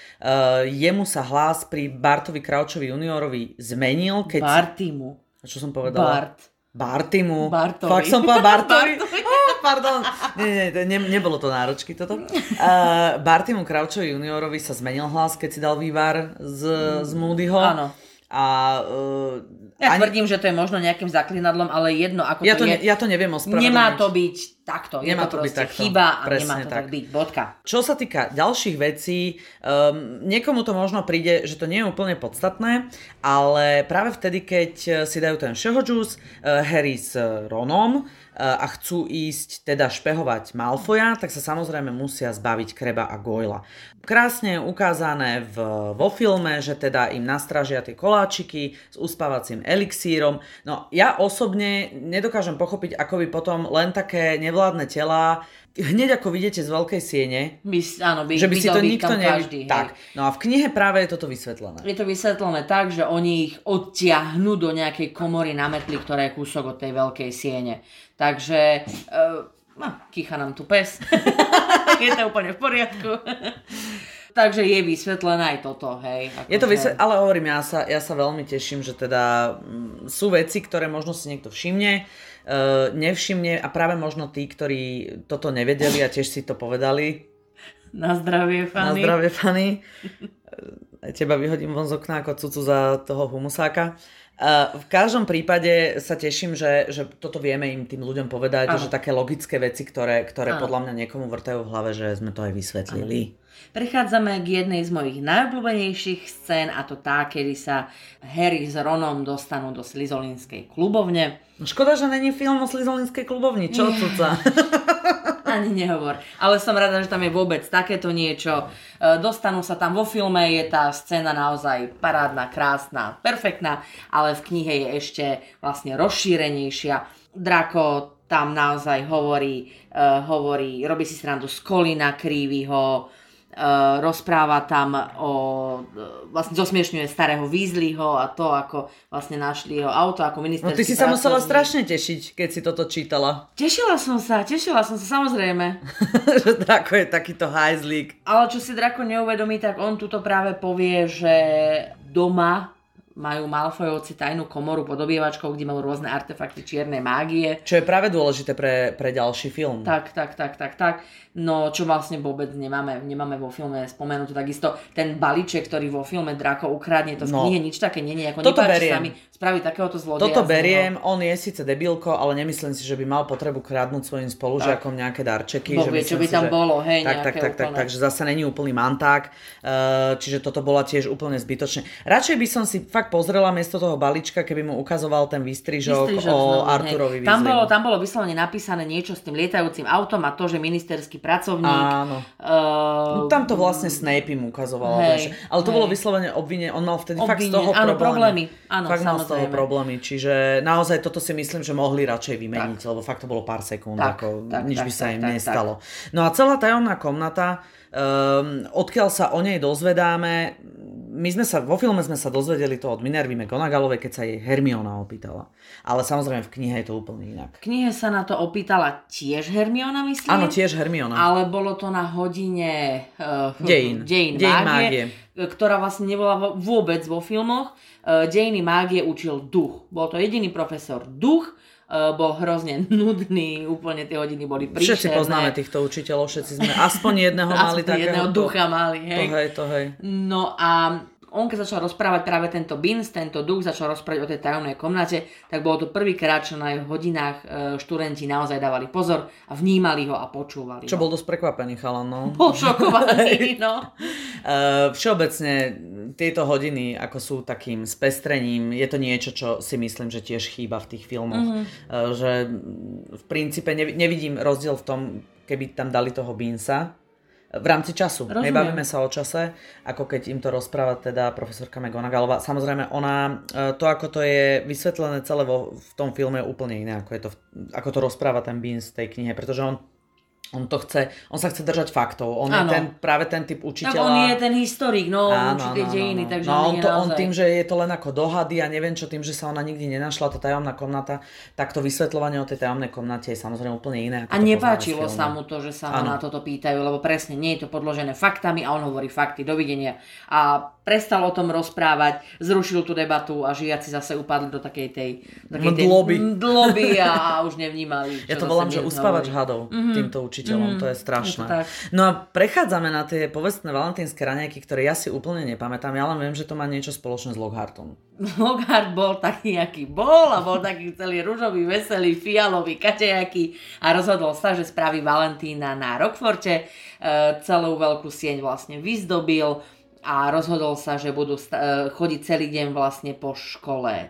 Speaker 1: jemu sa hlas pri Bartovi Crouchovi juniorovi zmenil. Keď...
Speaker 2: Bartimu.
Speaker 1: Čo som povedala?
Speaker 2: Bart.
Speaker 1: Bartimu.
Speaker 2: Bartovi.
Speaker 1: Fakt som povedal Bartovi. [laughs] Bartovi. Oh, pardon. Nie, nie, ne, nebolo to náročky toto. [laughs] Uh, Bartimu Crouchovi juniorovi sa zmenil hlas, keď si dal vývar z, z Moodyho.
Speaker 2: Áno.
Speaker 1: A, uh,
Speaker 2: ja ani... tvrdím, že to je možno nejakým zaklinadlom, ale jedno ako
Speaker 1: ja
Speaker 2: to,
Speaker 1: to
Speaker 2: je.
Speaker 1: Ne, ja to neviem ospravedlniť.
Speaker 2: Nemá to byť takto. Je
Speaker 1: nemá
Speaker 2: to,
Speaker 1: to byť takto.
Speaker 2: chyba a
Speaker 1: Presne
Speaker 2: nemá to tak. tak byť. Bodka.
Speaker 1: Čo sa týka ďalších vecí, um, niekomu to možno príde, že to nie je úplne podstatné, ale práve vtedy, keď si dajú ten všeho juice, uh, Harry s Ronom, a chcú ísť teda špehovať Malfoja, tak sa samozrejme musia zbaviť Kreba a Goyla. Krásne ukázané v, vo filme, že teda im nastražia tie koláčiky s uspávacím elixírom. No ja osobne nedokážem pochopiť, ako by potom len také nevládne tela hneď ako vidíte z veľkej siene,
Speaker 2: by, áno, by,
Speaker 1: že by si to nikto.
Speaker 2: Každý,
Speaker 1: tak. No a v knihe práve je toto vysvetlené.
Speaker 2: Je to vysvetlené tak, že oni ich odtiahnú do nejakej komory na metli, ktorá je kúsok od tej veľkej siene. Takže... Uh, no, kýcha nám tu pes. [laughs] je to úplne v poriadku. [laughs] Takže je vysvetlené aj toto, hej.
Speaker 1: Ako je to vysvetlené, ale hovorím, ja sa, ja sa veľmi teším, že teda m, mm, sú veci, ktoré možno si niekto všimne, nevšimne a práve možno tí, ktorí toto nevedeli a tiež si to povedali.
Speaker 2: Na zdravie, Fanny.
Speaker 1: Na zdravie, Fanny. Aj teba vyhodím von z okna ako cucu za toho humusáka. Uh, v každom prípade sa teším, že, že toto vieme im tým ľuďom povedať, ano. že také logické veci, ktoré, ktoré podľa mňa niekomu vrtajú v hlave, že sme to aj vysvetlili. Ano.
Speaker 2: Prechádzame k jednej z mojich najobľúbenejších scén a to tá, kedy sa Harry s Ronom dostanú do Slizolinskej klubovne.
Speaker 1: No škoda, že není film o Slizolinskej klubovni, čo cuca? [laughs]
Speaker 2: Ani nehovor. Ale som rada, že tam je vôbec takéto niečo. E, dostanú sa tam vo filme, je tá scéna naozaj parádna, krásna, perfektná, ale v knihe je ešte vlastne rozšírenejšia. Drako tam naozaj hovorí, uh, hovorí, robí si srandu z Kolina Krývyho, Uh, rozpráva tam o, uh, vlastne zosmiešňuje starého Weasleyho a to, ako vlastne našli jeho auto ako ministerský
Speaker 1: No ty si sa musela strašne tešiť, keď si toto čítala.
Speaker 2: Tešila som sa, tešila som sa, samozrejme. [laughs]
Speaker 1: že Drako je takýto hajzlík.
Speaker 2: Ale čo si Drako neuvedomí, tak on tuto práve povie, že doma majú Malfoyovci tajnú komoru pod obývačkou, kde majú rôzne artefakty čiernej mágie.
Speaker 1: Čo je práve dôležité pre, pre ďalší film.
Speaker 2: Tak, tak, tak, tak, tak. No, čo vlastne vôbec nemáme, nemáme vo filme spomenúť. Takisto ten balíček, ktorý vo filme Draco ukradne, to v no, knihe nič také nie je. Ako toto beriem. Sami spraviť takéhoto zlodeja.
Speaker 1: Toto beriem, on je síce debilko, ale nemyslím si, že by mal potrebu kradnúť svojim spolužiakom nejaké darčeky.
Speaker 2: Boh že vie, čo by tam si, bolo, hej,
Speaker 1: tak, tak, tak, tak, takže zase není úplný manták, uh, čiže toto bola tiež úplne zbytočné. Radšej by som si fakt pozrela miesto toho balíčka, keby mu ukazoval ten výstrižok, výstrižok o znovu, Arturovi
Speaker 2: tam bolo, tam bolo vyslovene napísané niečo s tým lietajúcim autom a to, že ministerský pracovník.
Speaker 1: Áno. Uh, no, tam to vlastne Snape im ukazoval. Hej, ale to hej. bolo vyslovene obvine, on mal vtedy obvine, fakt z toho áno,
Speaker 2: problémy. Áno,
Speaker 1: fakt toho problémy, čiže naozaj toto si myslím, že mohli radšej vymeniť, tak. lebo fakt to bolo pár sekúnd, tak, ako tak, nič tak, by sa tak, im tak, nestalo. Tak. No a celá tajomná komnata, um, odkiaľ sa o nej dozvedáme, my sme sa, vo filme sme sa dozvedeli to od Minervy McGonagallovej, keď sa jej Hermiona opýtala. Ale samozrejme v knihe je to úplne inak.
Speaker 2: V knihe sa na to opýtala tiež Hermiona, myslím?
Speaker 1: Áno, tiež Hermiona.
Speaker 2: Ale bolo to na hodine uh,
Speaker 1: Dejín.
Speaker 2: Dejín, Dejín mágie, mágie, ktorá vlastne nebola vôbec vo filmoch. Uh, dejiny mágie učil duch. Bol to jediný profesor duch, bol hrozne nudný, úplne tie hodiny boli príšerné.
Speaker 1: Všetci poznáme týchto učiteľov, všetci sme aspoň [laughs] jedného mali
Speaker 2: aspoň takého. jedného ducha mali, hej.
Speaker 1: To hej, to hej.
Speaker 2: No a on keď začal rozprávať práve tento Bins, tento duch, začal rozprávať o tej tajomnej komnate, tak bolo to prvýkrát, čo na jeho hodinách e, študenti naozaj dávali pozor a vnímali ho a počúvali
Speaker 1: Čo
Speaker 2: ho.
Speaker 1: bol dosť prekvapený chalan, no. [laughs]
Speaker 2: Bol šokovaný, [laughs] no.
Speaker 1: Uh, všeobecne tieto hodiny ako sú takým spestrením, je to niečo, čo si myslím, že tiež chýba v tých filmoch.
Speaker 2: Mhm.
Speaker 1: Mm-hmm. Že v princípe nevi- nevidím rozdiel v tom, keby tam dali toho Binsa, v rámci času.
Speaker 2: Rozumiem.
Speaker 1: Nebavíme sa o čase, ako keď im to rozpráva teda profesorka McGonagallová. Samozrejme, ona, e, to ako to je vysvetlené celé vo, v tom filme je úplne iné, ako, je to, ako to rozpráva ten Beans v tej knihe, pretože on, on to chce, on sa chce držať faktov. On je
Speaker 2: Áno.
Speaker 1: ten, práve ten typ
Speaker 2: Tak
Speaker 1: učiteľa.
Speaker 2: on je ten historik, no, určite dejiny, takže
Speaker 1: no,
Speaker 2: on, je
Speaker 1: to, on tým, že je to len ako dohady a neviem čo, tým, že sa ona nikdy nenašla, tá tajomná komnata, tak to vysvetľovanie o tej tajomnej komnate je samozrejme úplne iné. Ako
Speaker 2: A nepáčilo sa mu to, že sa ho
Speaker 1: Áno.
Speaker 2: na toto pýtajú, lebo presne nie je to podložené faktami a on hovorí fakty, dovidenia. A prestal o tom rozprávať, zrušil tú debatu a žiaci zase upadli do takej tej, takej tej
Speaker 1: mdloby [laughs]
Speaker 2: a, už nevnímali.
Speaker 1: Ja to volám, že uspávač hadov týmto učiteľom, to je strašné.
Speaker 2: Je to tak.
Speaker 1: No a prechádzame na tie povestné valentínske raňajky, ktoré ja si úplne nepamätám, ja len viem, že to má niečo spoločné s Lockhartom. [laughs]
Speaker 2: Lockhart bol taký, aký bol a bol taký celý ružový, veselý, fialový, katejaký a rozhodol sa, že spraví Valentína na Rockforte. E, celú veľkú sieň vlastne vyzdobil a rozhodol sa, že budú sta- e, chodiť celý deň vlastne po škole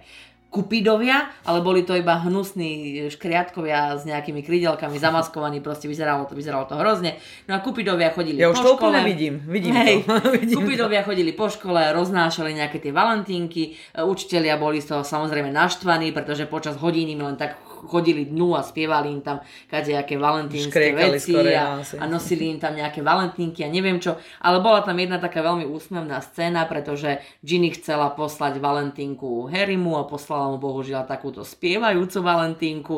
Speaker 2: kupidovia, ale boli to iba hnusní škriatkovia s nejakými krydelkami zamaskovaní, proste vyzeralo to, vyzeralo to hrozne. No a kupidovia chodili
Speaker 1: Ja
Speaker 2: po
Speaker 1: už to
Speaker 2: škole.
Speaker 1: vidím, vidím
Speaker 2: Hej,
Speaker 1: to. [laughs] vidím to.
Speaker 2: Kupidovia chodili po škole, roznášali nejaké tie valentínky, e, učitelia boli z toho samozrejme naštvaní, pretože počas hodín im len tak chodili dnu a spievali im tam kadejaké valentínske veci a,
Speaker 1: asi.
Speaker 2: a nosili im tam nejaké valentínky a neviem čo, ale bola tam jedna taká veľmi úsmevná scéna, pretože Ginny chcela poslať valentínku Harrymu a poslala mu bohužiaľ takúto spievajúcu valentínku,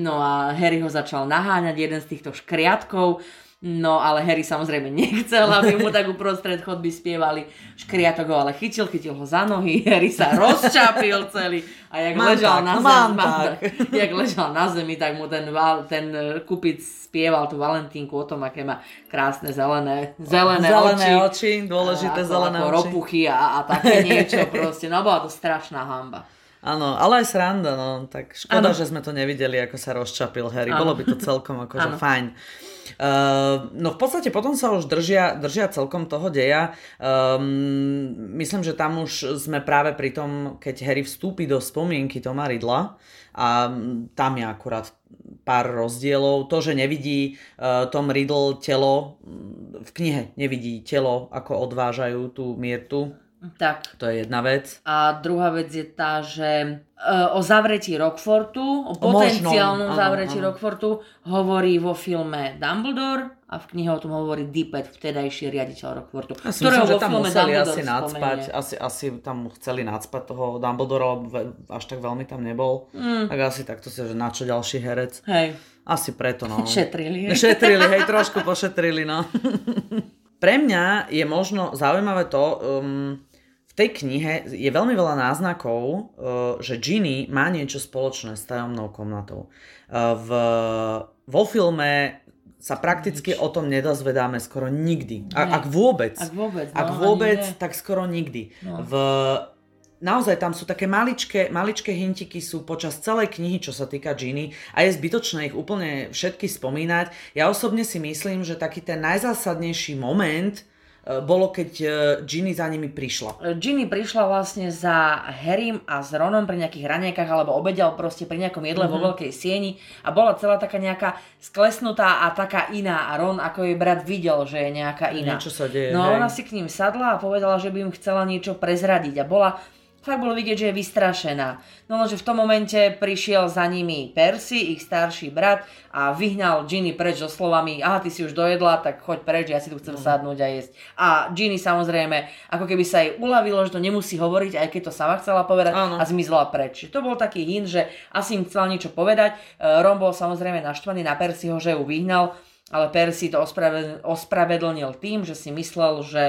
Speaker 2: no a Harry ho začal naháňať, jeden z týchto škriatkov, No ale Harry samozrejme nechcel, aby mu tak uprostred chodby spievali. Škriatok ho ale chytil, chytil ho za nohy, [laughs] Harry sa rozčapil celý a jak
Speaker 1: Mám
Speaker 2: ležal
Speaker 1: tak,
Speaker 2: na zemi,
Speaker 1: tak.
Speaker 2: jak ležal na zemi, tak mu ten, ten eh, kupic spieval tú Valentínku o tom, aké má krásne zelené, zelené,
Speaker 1: Zelené
Speaker 2: oči.
Speaker 1: oči, dôležité
Speaker 2: ako,
Speaker 1: zelené
Speaker 2: ako
Speaker 1: oči.
Speaker 2: ropuchy a, a také [laughs] niečo proste. No bola to strašná hamba.
Speaker 1: Áno, ale aj sranda, no. Tak škoda, že sme to nevideli, ako sa rozčapil Harry.
Speaker 2: Áno.
Speaker 1: Bolo by to celkom akože
Speaker 2: Áno.
Speaker 1: fajn. Uh, no v podstate potom sa už držia, držia celkom toho deja. Um, myslím, že tam už sme práve pri tom, keď Harry vstúpi do spomienky Toma Ridla a tam je akurát pár rozdielov. To, že nevidí uh, Tom Riddle telo, v knihe nevidí telo, ako odvážajú tú Mirtu.
Speaker 2: Tak.
Speaker 1: To je jedna vec.
Speaker 2: A druhá vec je tá, že e, o zavretí Rockfortu, o
Speaker 1: O
Speaker 2: potenciálnom
Speaker 1: možnom,
Speaker 2: zavretí
Speaker 1: áno.
Speaker 2: Rockfortu hovorí vo filme Dumbledore a v knihe o tom hovorí Dippet, vtedajší riaditeľ Rockfortu.
Speaker 1: Ja si myslím, že tam museli
Speaker 2: Dumbledore
Speaker 1: asi nadspať, asi, asi tam chceli nadspať toho Dumbledora, až tak veľmi tam nebol. Mm. Tak asi takto si, že na čo ďalší herec.
Speaker 2: Hej,
Speaker 1: Asi preto, no.
Speaker 2: šetrili. [laughs]
Speaker 1: Šetrili, hej, trošku pošetrili, no. [laughs] Pre mňa je možno zaujímavé to, um, v tej knihe je veľmi veľa náznakov, uh, že Ginny má niečo spoločné s tajomnou komnatou. Uh, v, vo filme sa prakticky o tom nedozvedáme skoro nikdy. A, ak vôbec.
Speaker 2: Ak vôbec, no,
Speaker 1: Ak vôbec, tak skoro nikdy.
Speaker 2: No.
Speaker 1: V, naozaj tam sú také maličké, maličké hintiky sú počas celej knihy, čo sa týka Ginny a je zbytočné ich úplne všetky spomínať. Ja osobne si myslím, že taký ten najzásadnejší moment e, bolo, keď e, Ginny za nimi prišla.
Speaker 2: Ginny prišla vlastne za Harrym a s Ronom pri nejakých ranejkách alebo obedial proste pri nejakom jedle
Speaker 1: Mhm.
Speaker 2: vo veľkej sieni a bola celá taká nejaká sklesnutá a taká iná a Ron ako jej brat videl, že je nejaká iná.
Speaker 1: Niečo sa deje,
Speaker 2: No a ona si k ním sadla a povedala, že by im chcela niečo prezradiť a bola fakt bolo vidieť, že je vystrašená. No lenže v tom momente prišiel za nimi Percy, ich starší brat a vyhnal Ginny preč so slovami aha, ty si už dojedla, tak choď preč, ja si tu chcem
Speaker 1: Mhm.
Speaker 2: sadnúť a jesť. A Ginny samozrejme, ako keby sa jej uľavilo, že to nemusí hovoriť, aj keď to sama chcela povedať
Speaker 1: Áno.
Speaker 2: a zmizla preč. To bol taký hint, že asi im chcela niečo povedať. E, Ron bol samozrejme naštvaný na Percyho, že ju vyhnal, ale Percy to ospravedl- ospravedlnil tým, že si myslel, že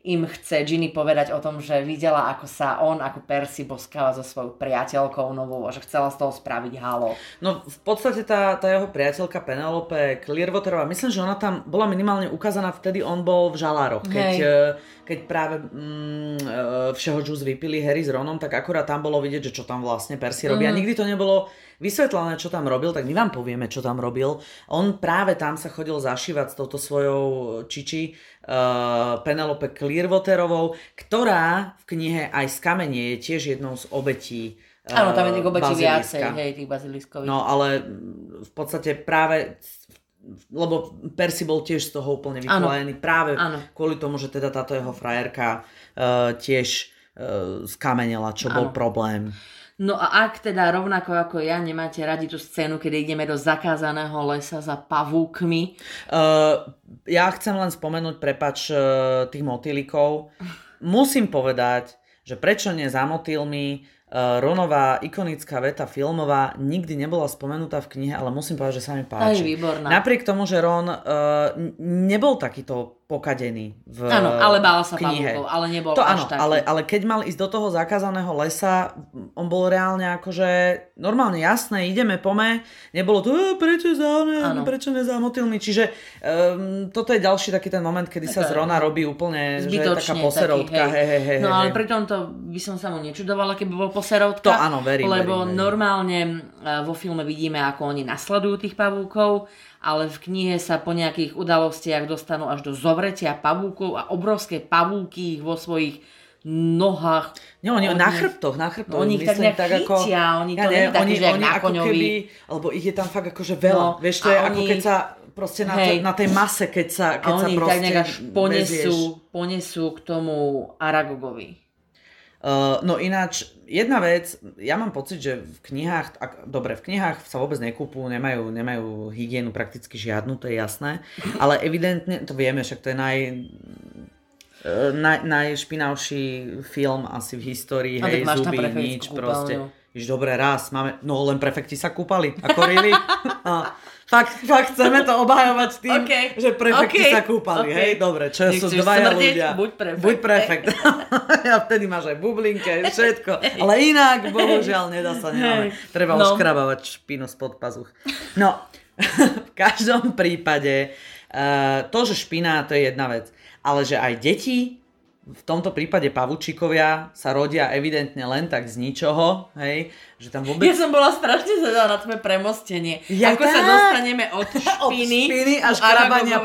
Speaker 2: im chce Ginny povedať o tom, že videla, ako sa on, ako Percy boskáva so svojou priateľkou novou a že chcela z toho spraviť halo.
Speaker 1: No v podstate tá, tá jeho priateľka Penelope Clearwaterová, myslím, že ona tam bola minimálne ukázaná, vtedy on bol v žalároch, keď, eh, keď práve mm, eh, všeho džus vypili Harry s Ronom, tak akurát tam bolo vidieť, že čo tam vlastne Percy robí. A nikdy to nebolo vysvetlené, čo tam robil, tak my vám povieme, čo tam robil. On práve tam sa chodil zašívať s touto svojou čiči uh, Penelope Clearwaterovou, ktorá v knihe aj z kamene je tiež jednou z obetí eh,
Speaker 2: Áno, tam je tých obetí viacej, hej, tých baziliskových.
Speaker 1: No ale mm, v podstate práve lebo Percy bol tiež z toho úplne vykolejený práve
Speaker 2: Áno.
Speaker 1: kvôli tomu, že teda táto jeho frajerka uh, tiež uh, skamenela, čo bol
Speaker 2: Áno.
Speaker 1: problém.
Speaker 2: No a ak teda rovnako ako ja nemáte radi tú scénu, kedy ideme do zakázaného lesa za pavúkmi,
Speaker 1: Uh, ja chcem len spomenúť, prepač, uh, tých motýlikov. Musím povedať, že prečo nie za motýlmi uh, Ronová ikonická veta filmová nikdy nebola spomenutá v knihe, ale musím povedať, že sa mi páči.
Speaker 2: výborná.
Speaker 1: Napriek tomu, že Ron uh, nebol takýto pokadený v
Speaker 2: Áno, ale bál sa
Speaker 1: knihe.
Speaker 2: pavúkov, ale nebol
Speaker 1: To áno,
Speaker 2: taký.
Speaker 1: ale, ale keď mal ísť do toho zakázaného lesa, on bol reálne akože normálne jasné, ideme, pome, nebolo to, "E, prečo za
Speaker 2: Áno.
Speaker 1: prečo ne za motýlmi, čiže um, toto je ďalší taký ten moment, kedy sa z
Speaker 2: Taká
Speaker 1: Rona robí úplne, že je taká
Speaker 2: Zbytočne
Speaker 1: poserovka,
Speaker 2: taký,
Speaker 1: hej, hej, hej,
Speaker 2: No
Speaker 1: hej,
Speaker 2: ale
Speaker 1: hej.
Speaker 2: pri tomto by som sa mu nečudovala, keby bol poserovka.
Speaker 1: To áno, verím,
Speaker 2: Lebo
Speaker 1: verím, verím.
Speaker 2: normálne e, vo filme vidíme, ako oni nasledujú tých pavúkov, ale v knihe sa po nejakých udalostiach dostanú až do zovretia pavúkov a obrovské pavúky ich vo svojich nohách.
Speaker 1: Nie, oni
Speaker 2: Oni-
Speaker 1: na chrbtoch, na chrbtoch.
Speaker 2: No, oni ich tak nejak chytia, oni to nie je také,
Speaker 1: oni, oni
Speaker 2: na
Speaker 1: ako
Speaker 2: koňovi.
Speaker 1: keby, alebo ich je tam fakt akože veľa.
Speaker 2: No,
Speaker 1: Vieš, to je ako
Speaker 2: oni-
Speaker 1: keď sa proste na,
Speaker 2: Hej.
Speaker 1: na tej mase, keď sa, keď
Speaker 2: A
Speaker 1: sa
Speaker 2: oni ich
Speaker 1: proste
Speaker 2: tak nejak až ponesú, ponesú k tomu Aragogovi.
Speaker 1: Uh, no ináč, jedna vec, ja mám pocit, že v knihách, ak, dobre, v knihách sa vôbec nekúpujú, nemajú, nemajú hygienu prakticky žiadnu, to je jasné, ale evidentne, to vieme, však to je naj, uh, naj, najšpinavší film asi v histórii,
Speaker 2: A
Speaker 1: hej, zuby, nič,
Speaker 2: kúpeľňu.
Speaker 1: proste. Iš, dobre, raz, máme, no len prefekti sa kúpali, ako really? [laughs] A, fakt, fakt chceme to obhajovať tým,
Speaker 2: OK,
Speaker 1: že prefekti
Speaker 2: OK,
Speaker 1: sa kúpali,
Speaker 2: OK.
Speaker 1: hej, dobre, čo sú dvaja
Speaker 2: smrdeť?
Speaker 1: ľudia.
Speaker 2: Buď prefekt.
Speaker 1: Buď prefekt. [laughs] a vtedy máš aj bublinke, všetko. Ale inak, bohužiaľ, nedá sa, nemáme. Treba
Speaker 2: No.
Speaker 1: oškrabávať špinu spod pazuch. No, [laughs] v každom prípade, uh, to, že špina, to je jedna vec. Ale že aj deti, v tomto prípade pavučíkovia, sa rodia evidentne len tak z ničoho, hej, že tam vôbec...
Speaker 2: Ja som bola strašne zvedavá na tvoje premostenie.
Speaker 1: Ja
Speaker 2: Ako sa
Speaker 1: tak.
Speaker 2: dostaneme od [laughs]
Speaker 1: Od
Speaker 2: špiny,
Speaker 1: špiny až krabania.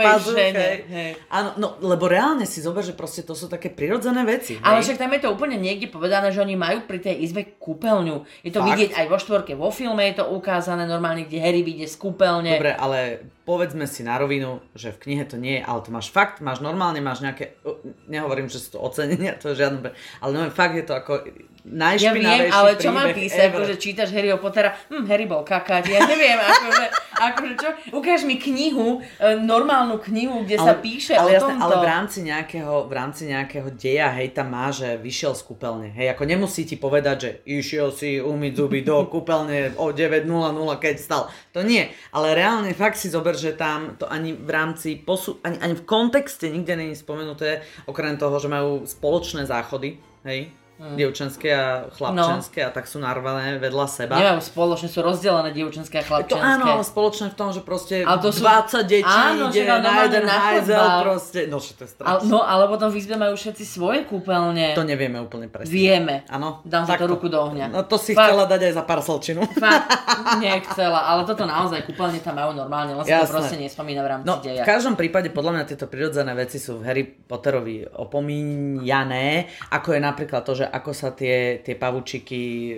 Speaker 1: Hej. Áno, no, lebo reálne si zober, že proste to sú také prirodzené veci.
Speaker 2: Ale
Speaker 1: hej.
Speaker 2: však tam je to úplne niekde povedané, že oni majú pri tej izbe kúpeľňu. Je to
Speaker 1: Fakt?
Speaker 2: vidieť aj vo štvorke, vo filme je to ukázané normálne, kde Harry vyjde z kúpeľne.
Speaker 1: Dobre, ale povedzme si na rovinu, že v knihe to nie je, ale to máš fakt, máš normálne, máš nejaké, nehovorím, že sú to ocenenia, to je žiadne, ale no, fakt je to ako
Speaker 2: Ja viem, ale čo mám písať, akože čítaš Harryho Pottera, hm, Harry bol kakať, ja neviem, akože, akože čo, ukáž mi knihu, e, normálnu knihu, kde sa píše
Speaker 1: ale
Speaker 2: o
Speaker 1: jasné,
Speaker 2: tomto.
Speaker 1: ale v rámci, nejakého, v rámci nejakého deja, hej, tam má, že vyšiel z kúpeľne. Hej, ako nemusí ti povedať, že išiel si umyť zuby do [laughs] kúpeľne o 9.00, keď stal. To nie. Ale reálne fakt si zober, že tam to ani v rámci posu, ani, ani v kontexte nikde není spomenuté, okrem toho, že majú spoločné záchody, hej,
Speaker 2: Hm.
Speaker 1: dievčenské a chlapčenské a tak sú narvané vedľa seba.
Speaker 2: Nemajú spoločne, sú rozdelené dievčenské a
Speaker 1: To
Speaker 2: chlapčenské.
Speaker 1: áno, ale spoločné v tom, že proste
Speaker 2: Ale to sú-
Speaker 1: 20 detí
Speaker 2: Áno,
Speaker 1: ide na jeden
Speaker 2: na
Speaker 1: hajzel proste. No, to je
Speaker 2: Ale,
Speaker 1: strašné.
Speaker 2: no, ale potom v izbe majú všetci svoje kúpeľne.
Speaker 1: To nevieme úplne presne.
Speaker 2: Vieme.
Speaker 1: Áno.
Speaker 2: Dám za to ruku do ohňa.
Speaker 1: No to si
Speaker 2: Fakt.
Speaker 1: chcela dať aj za parcelčinu.
Speaker 2: Fakt, [laughs] nechcela, ale toto naozaj kúpeľne tam majú normálne, len sa to proste nespomína v rámci
Speaker 1: No,
Speaker 2: deja.
Speaker 1: v každom prípade podľa mňa tieto prirodzené veci sú v Harry Potterovi opomínané, ako je napríklad to, že ako sa tie, tie pavučiky e,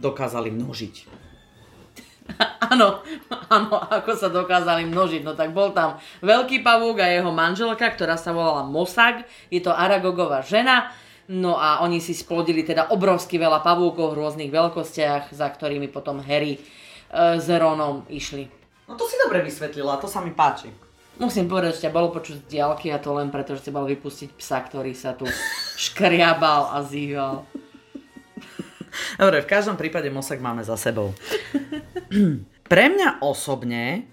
Speaker 1: dokázali množiť. [laughs]
Speaker 2: Áno, áno, ako sa dokázali množiť. No tak bol tam veľký pavúk a jeho manželka, ktorá sa volala Mosag. Je to Aragogová žena. No a oni si splodili teda obrovsky veľa pavúkov v rôznych veľkostiach, za ktorými potom Harry e, s Ronom išli.
Speaker 1: No to si dobre vysvetlila, to sa mi páči.
Speaker 2: Musím povedať, že ťa bolo počuť z diaľky a to len preto, že si mal vypustiť psa, ktorý sa tu škriabal a zýval.
Speaker 1: Dobre, v každom prípade Mosak máme za sebou. Pre mňa osobne,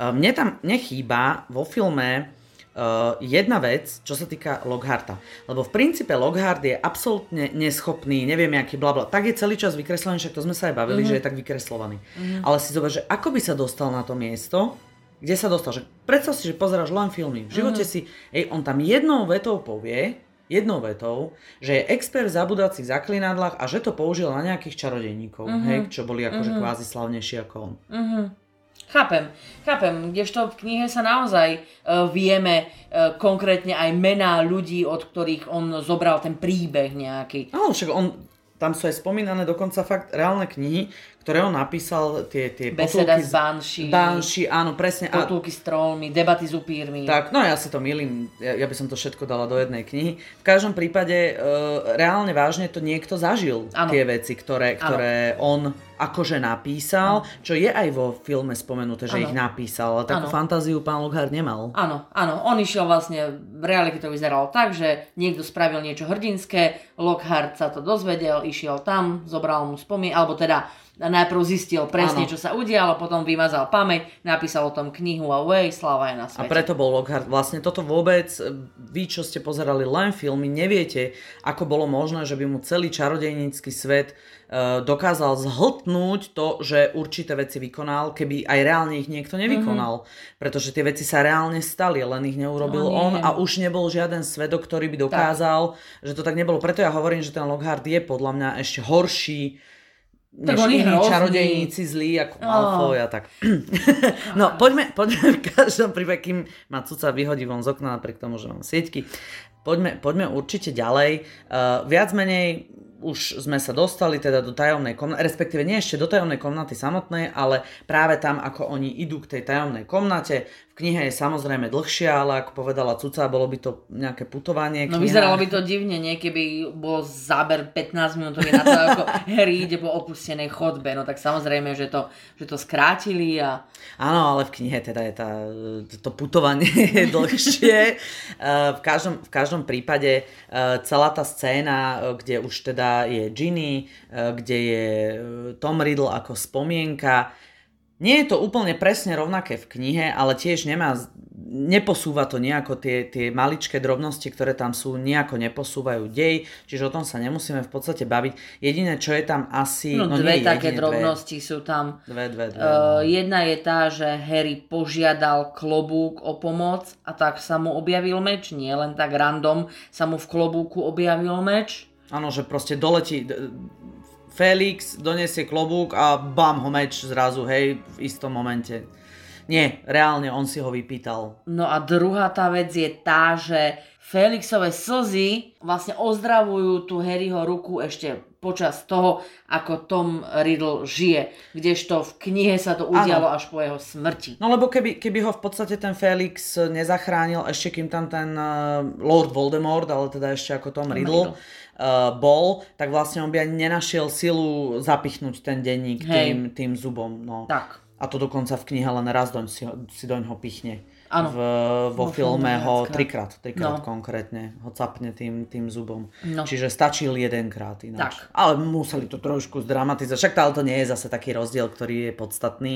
Speaker 1: e, mne tam nechýba vo filme Uh, jedna vec, čo sa týka Lockharta. Lebo v princípe Lockhart je absolútne neschopný, neviem aký blabla. Tak je celý čas vykreslený, však to sme sa aj bavili, mm-hmm. že je tak vykreslovaný. Mm-hmm. Ale si zober, že ako by sa dostal na to miesto, kde sa dostal. Že predstav si, že pozeráš len filmy. V živote mm-hmm. si, ej, on tam jednou vetou povie, jednou vetou, že je expert v zabudacích zaklinadlách a že to použil na nejakých čarodejníkov, mm-hmm. hej, čo boli akože mm-hmm. kvázi slavnejší ako on.
Speaker 2: Mm-hmm. Chápem, chápem, kdežto v knihe sa naozaj uh, vieme uh, konkrétne aj mená ľudí, od ktorých on zobral ten príbeh nejaký.
Speaker 1: Áno, však on, tam sú aj spomínané dokonca fakt reálne knihy, ktoré on napísal, tie, tie
Speaker 2: Beseda potulky s Banshee.
Speaker 1: Banshee, áno, presne.
Speaker 2: Potulky s trollmi, debaty s upírmi.
Speaker 1: Tak, no ja si to milím, ja, ja by som to všetko dala do jednej knihy. V každom prípade, uh, reálne vážne to niekto zažil, ano. tie veci, ktoré, ktoré on akože napísal, ano. čo je aj vo filme spomenuté, že ano. ich napísal, ale takú ano. fantáziu pán Lockhart nemal.
Speaker 2: Áno, áno, on išiel vlastne, v realite to vyzeralo tak, že niekto spravil niečo hrdinské, Lockhart sa to dozvedel, išiel tam, zobral mu spomien, alebo teda najprv zistil presne, ano. čo sa udialo, potom vymazal pamäť, napísal o tom knihu a way, sláva je na svete.
Speaker 1: A preto bol Lockhart. Vlastne toto vôbec, vy, čo ste pozerali len filmy, neviete, ako bolo možné, že by mu celý čarodejnícky svet uh, dokázal zhltnúť to, že určité veci vykonal, keby aj reálne ich niekto nevykonal. Mm-hmm. Pretože tie veci sa reálne stali, len ich neurobil no, on a už nebol žiaden svedok, ktorý by dokázal, tak. že to tak nebolo. Preto ja hovorím, že ten Lockhart je podľa mňa ešte horší tak než iní čarodejníci zlí ako oh. Malfoy a tak. [clears throat] no poďme, poďme v každom prípade, kým ma cuca vyhodí von z okna napriek tomu, že mám sieťky, poďme, poďme určite ďalej. Uh, viac menej už sme sa dostali teda do tajomnej komnaty, respektíve nie ešte do tajomnej komnaty samotnej, ale práve tam, ako oni idú k tej tajomnej komnate. V knihe je samozrejme dlhšia, ale ako povedala Cuca, bolo by to nejaké putovanie.
Speaker 2: No vyzeralo by to divne, nie keby bol záber 15 minútový na to, ako [laughs] Harry ide po opustenej chodbe. No tak samozrejme, že to, že to skrátili a...
Speaker 1: Áno, ale v knihe teda je tá, to putovanie [laughs] je dlhšie. [laughs] v, každom, v každom prípade celá tá scéna, kde už teda je Ginny, eh, kde je eh, Tom Riddle ako spomienka. Nie je to úplne presne rovnaké v knihe, ale tiež nemá, neposúva to nejako, tie, tie maličké drobnosti, ktoré tam sú, nejako neposúvajú dej, čiže o tom sa nemusíme v podstate baviť. Jediné, čo je tam asi...
Speaker 2: No, no dve nie, také jedine, drobnosti dve. sú tam.
Speaker 1: Dve, dve, dve.
Speaker 2: Uh, jedna je tá, že Harry požiadal klobúk o pomoc a tak sa mu objavil meč, nie len tak random sa mu v klobúku objavil meč.
Speaker 1: Áno, že proste doletí Felix, donesie klobúk a bam ho meč zrazu, hej, v istom momente. Nie, reálne on si ho vypýtal.
Speaker 2: No a druhá tá vec je tá, že Felixové slzy vlastne ozdravujú tú Harryho ruku ešte počas toho, ako Tom Riddle žije. Kdežto v knihe sa to udialo ano. až po jeho smrti.
Speaker 1: No lebo keby, keby ho v podstate ten Felix nezachránil, ešte kým tam ten uh, Lord Voldemort, ale teda ešte ako Tom, Tom Riddle, Riddle. Uh, bol, tak vlastne on by ani nenašiel silu zapichnúť ten denník tým, tým zubom. No.
Speaker 2: Tak.
Speaker 1: A to dokonca v knihe len raz doň si, si doň ho pichne. Ano. V, vo, vo filme ho trikrát, trikrát no. konkrétne ho capne tým, tým zubom. No. Čiže stačil jedenkrát ináč. Tak. Ale museli to trošku zdramatizovať. Však ale to nie je zase taký rozdiel, ktorý je podstatný.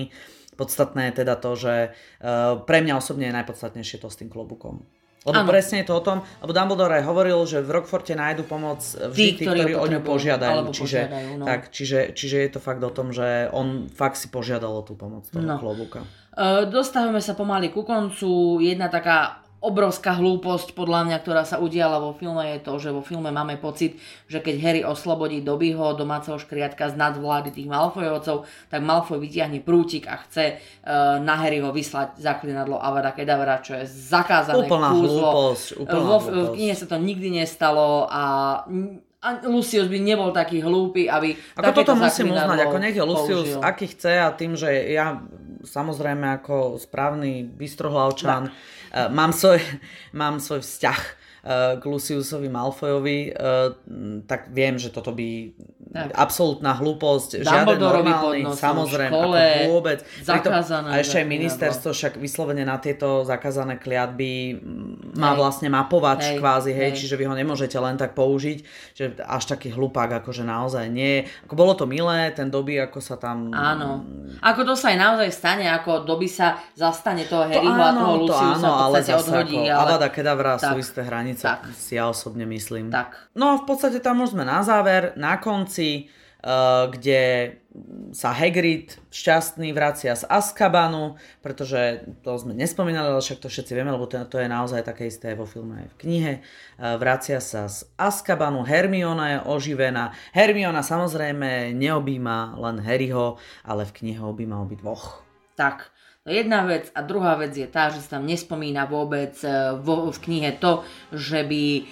Speaker 1: Podstatné je teda to, že uh, pre mňa osobne je najpodstatnejšie to s tým klobukom. Lebo ano. presne je to o tom, lebo Dumbledore aj hovoril, že v Rockforte nájdu pomoc vždy tí, ktorí, ktorí o ňu požiadajú. Čiže, požiadajú no. tak, čiže, čiže je to fakt o tom, že on fakt si požiadal o tú pomoc toho no. klobúka.
Speaker 2: Uh, dostávame sa pomaly ku koncu. Jedna taká obrovská hlúposť podľa mňa, ktorá sa udiala vo filme je to, že vo filme máme pocit, že keď Harry oslobodí Dobbyho, domáceho škriatka z nadvlády tých Malfoyovcov, tak Malfoy vytiahne prútik a chce uh, na Harryho vyslať zaklinadlo Avada Kedavra, čo je zakázané
Speaker 1: úplná
Speaker 2: kúzlo.
Speaker 1: Hlúposť, úplná
Speaker 2: vo, hlúposť. V knihe sa to nikdy nestalo a a Lucius by nebol taký hlúpy, aby
Speaker 1: Ako toto musím uznať, ako nech je Lucius, použil. aký chce a tým, že ja samozrejme ako správny bystrohlavčan, mám, svoj, [laughs] mám svoj vzťah k Luciusovi Malfoyovi, uh, tak viem, že toto by tak. absolútna hlúposť, žiaden normálny, samozrejme, škole, ako vôbec.
Speaker 2: Zakázané.
Speaker 1: a ešte aj ministerstvo však vyslovene na tieto zakázané kliatby má hej. vlastne mapovať hej, kvázi, hej, hej, čiže vy ho nemôžete len tak použiť, že až taký hlupák akože naozaj nie. Ako bolo to milé, ten doby, ako sa tam...
Speaker 2: Áno. Ako to sa aj naozaj stane, ako doby sa zastane toho Harryho a toho Luciusa,
Speaker 1: áno, ale zase odhodí. Ako ale... Avada Kedavra sú isté hranice, tak. si ja osobne myslím.
Speaker 2: Tak.
Speaker 1: No a v podstate tam už sme na záver, na konci Eh, kde sa Hagrid šťastný vracia z Azkabanu, pretože to sme nespomínali, ale však to všetci vieme, lebo to, to je naozaj také isté vo filme aj v knihe. Eh, vracia sa z Azkabanu, Hermiona je oživená. Hermiona samozrejme neobíma len Harryho, ale v knihe obíma obi dvoch.
Speaker 2: Tak, jedna vec. A druhá vec je tá, že sa tam nespomína vôbec e, vo, v knihe to, že by e,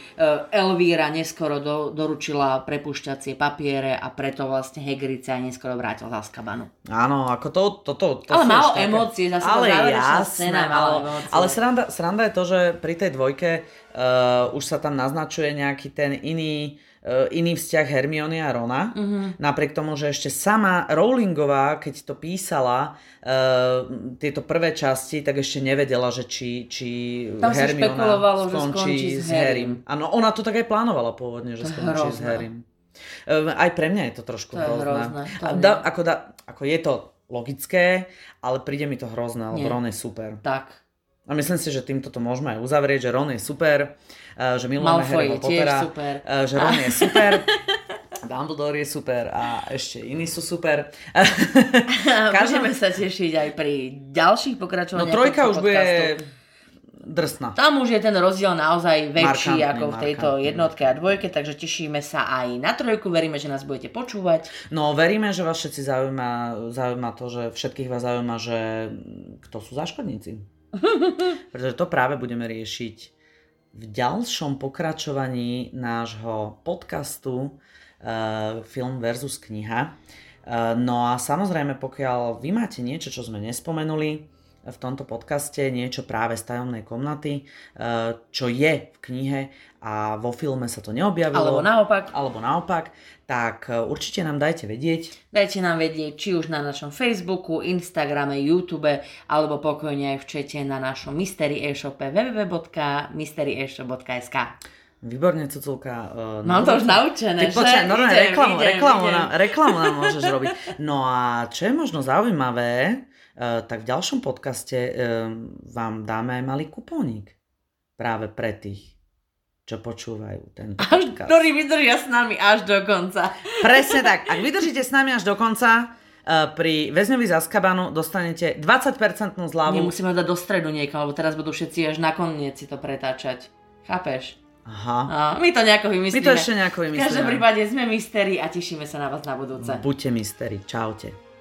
Speaker 2: Elvíra neskoro do, doručila prepušťacie papiere a preto vlastne Hagrid sa aj neskoro vrátil z Azkabanu.
Speaker 1: Áno, ako to... to, to, to
Speaker 2: ale malo také... emócie, zase
Speaker 1: ale
Speaker 2: jasné, scéna
Speaker 1: ale, emócie. Ale sranda, sranda je to, že pri tej dvojke uh, už sa tam naznačuje nejaký ten iný iný vzťah Hermiony a Rona. Uh-huh. Napriek tomu, že ešte sama Rowlingová, keď to písala, uh, tieto prvé časti, tak ešte nevedela, že či, či
Speaker 2: Tam
Speaker 1: Hermiona skončí,
Speaker 2: skončí s Harrym.
Speaker 1: Áno, ona to tak aj plánovala pôvodne, že skončí hrozné. s Harrym. Uh, aj pre mňa je to trošku
Speaker 2: to
Speaker 1: hrozné.
Speaker 2: hrozné.
Speaker 1: To da, ako, da, ako je to logické, ale príde mi to hrozné, lebo Ron je super.
Speaker 2: Tak.
Speaker 1: A myslím si, že týmto to môžeme aj uzavrieť, že Ron je super že milujeme Harryho Pottera,
Speaker 2: super.
Speaker 1: že Ron je super, [laughs] Dumbledore je super a ešte iní sú super. [laughs]
Speaker 2: Každý... Budeme sa tešiť aj pri ďalších pokračovaniach.
Speaker 1: No trojka už bude drsná.
Speaker 2: Tam už je ten rozdiel naozaj väčší markantný, ako v tejto markantný. jednotke a dvojke, takže tešíme sa aj na trojku, veríme, že nás budete počúvať.
Speaker 1: No veríme, že vás všetci zaujíma, zaujíma to, že všetkých vás zaujíma, že kto sú záškodníci. [laughs] Pretože to práve budeme riešiť v ďalšom pokračovaní nášho podcastu uh, Film versus kniha. Uh, no a samozrejme, pokiaľ vy máte niečo, čo sme nespomenuli v tomto podcaste, niečo práve z tajomnej komnaty, uh, čo je v knihe a vo filme sa to neobjavilo.
Speaker 2: Alebo naopak.
Speaker 1: Alebo naopak, tak e, určite nám dajte vedieť.
Speaker 2: Dajte nám vedieť, či už na našom Facebooku, Instagrame, YouTube, alebo pokojne aj v čete na našom Mystery e-shope www.mysteryeshop.sk
Speaker 1: Výborne, Cuculka.
Speaker 2: Uh, Mám to už naučené,
Speaker 1: Ty počkaj, normálne idem, reklamu, idem, reklamu, idem. Nám, reklamu nám môžeš robiť. No a čo je možno zaujímavé, uh, tak v ďalšom podcaste uh, vám dáme aj malý kupónik práve pre tých, čo počúvajú ten podcast.
Speaker 2: Ktorí vydržia s nami až do konca.
Speaker 1: Presne tak. Ak vydržíte s nami až do konca, uh, pri väzňovi z Azkabanu dostanete 20% zľavu.
Speaker 2: Nemusíme dať do stredu niekam, lebo teraz budú všetci až na koniec si to pretáčať. Chápeš?
Speaker 1: Aha.
Speaker 2: A my to nejako vymyslíme.
Speaker 1: My to ešte nejako vymyslíme.
Speaker 2: V každom prípade sme mystery a tešíme sa na vás na budúce.
Speaker 1: Buďte mystery. Čaute.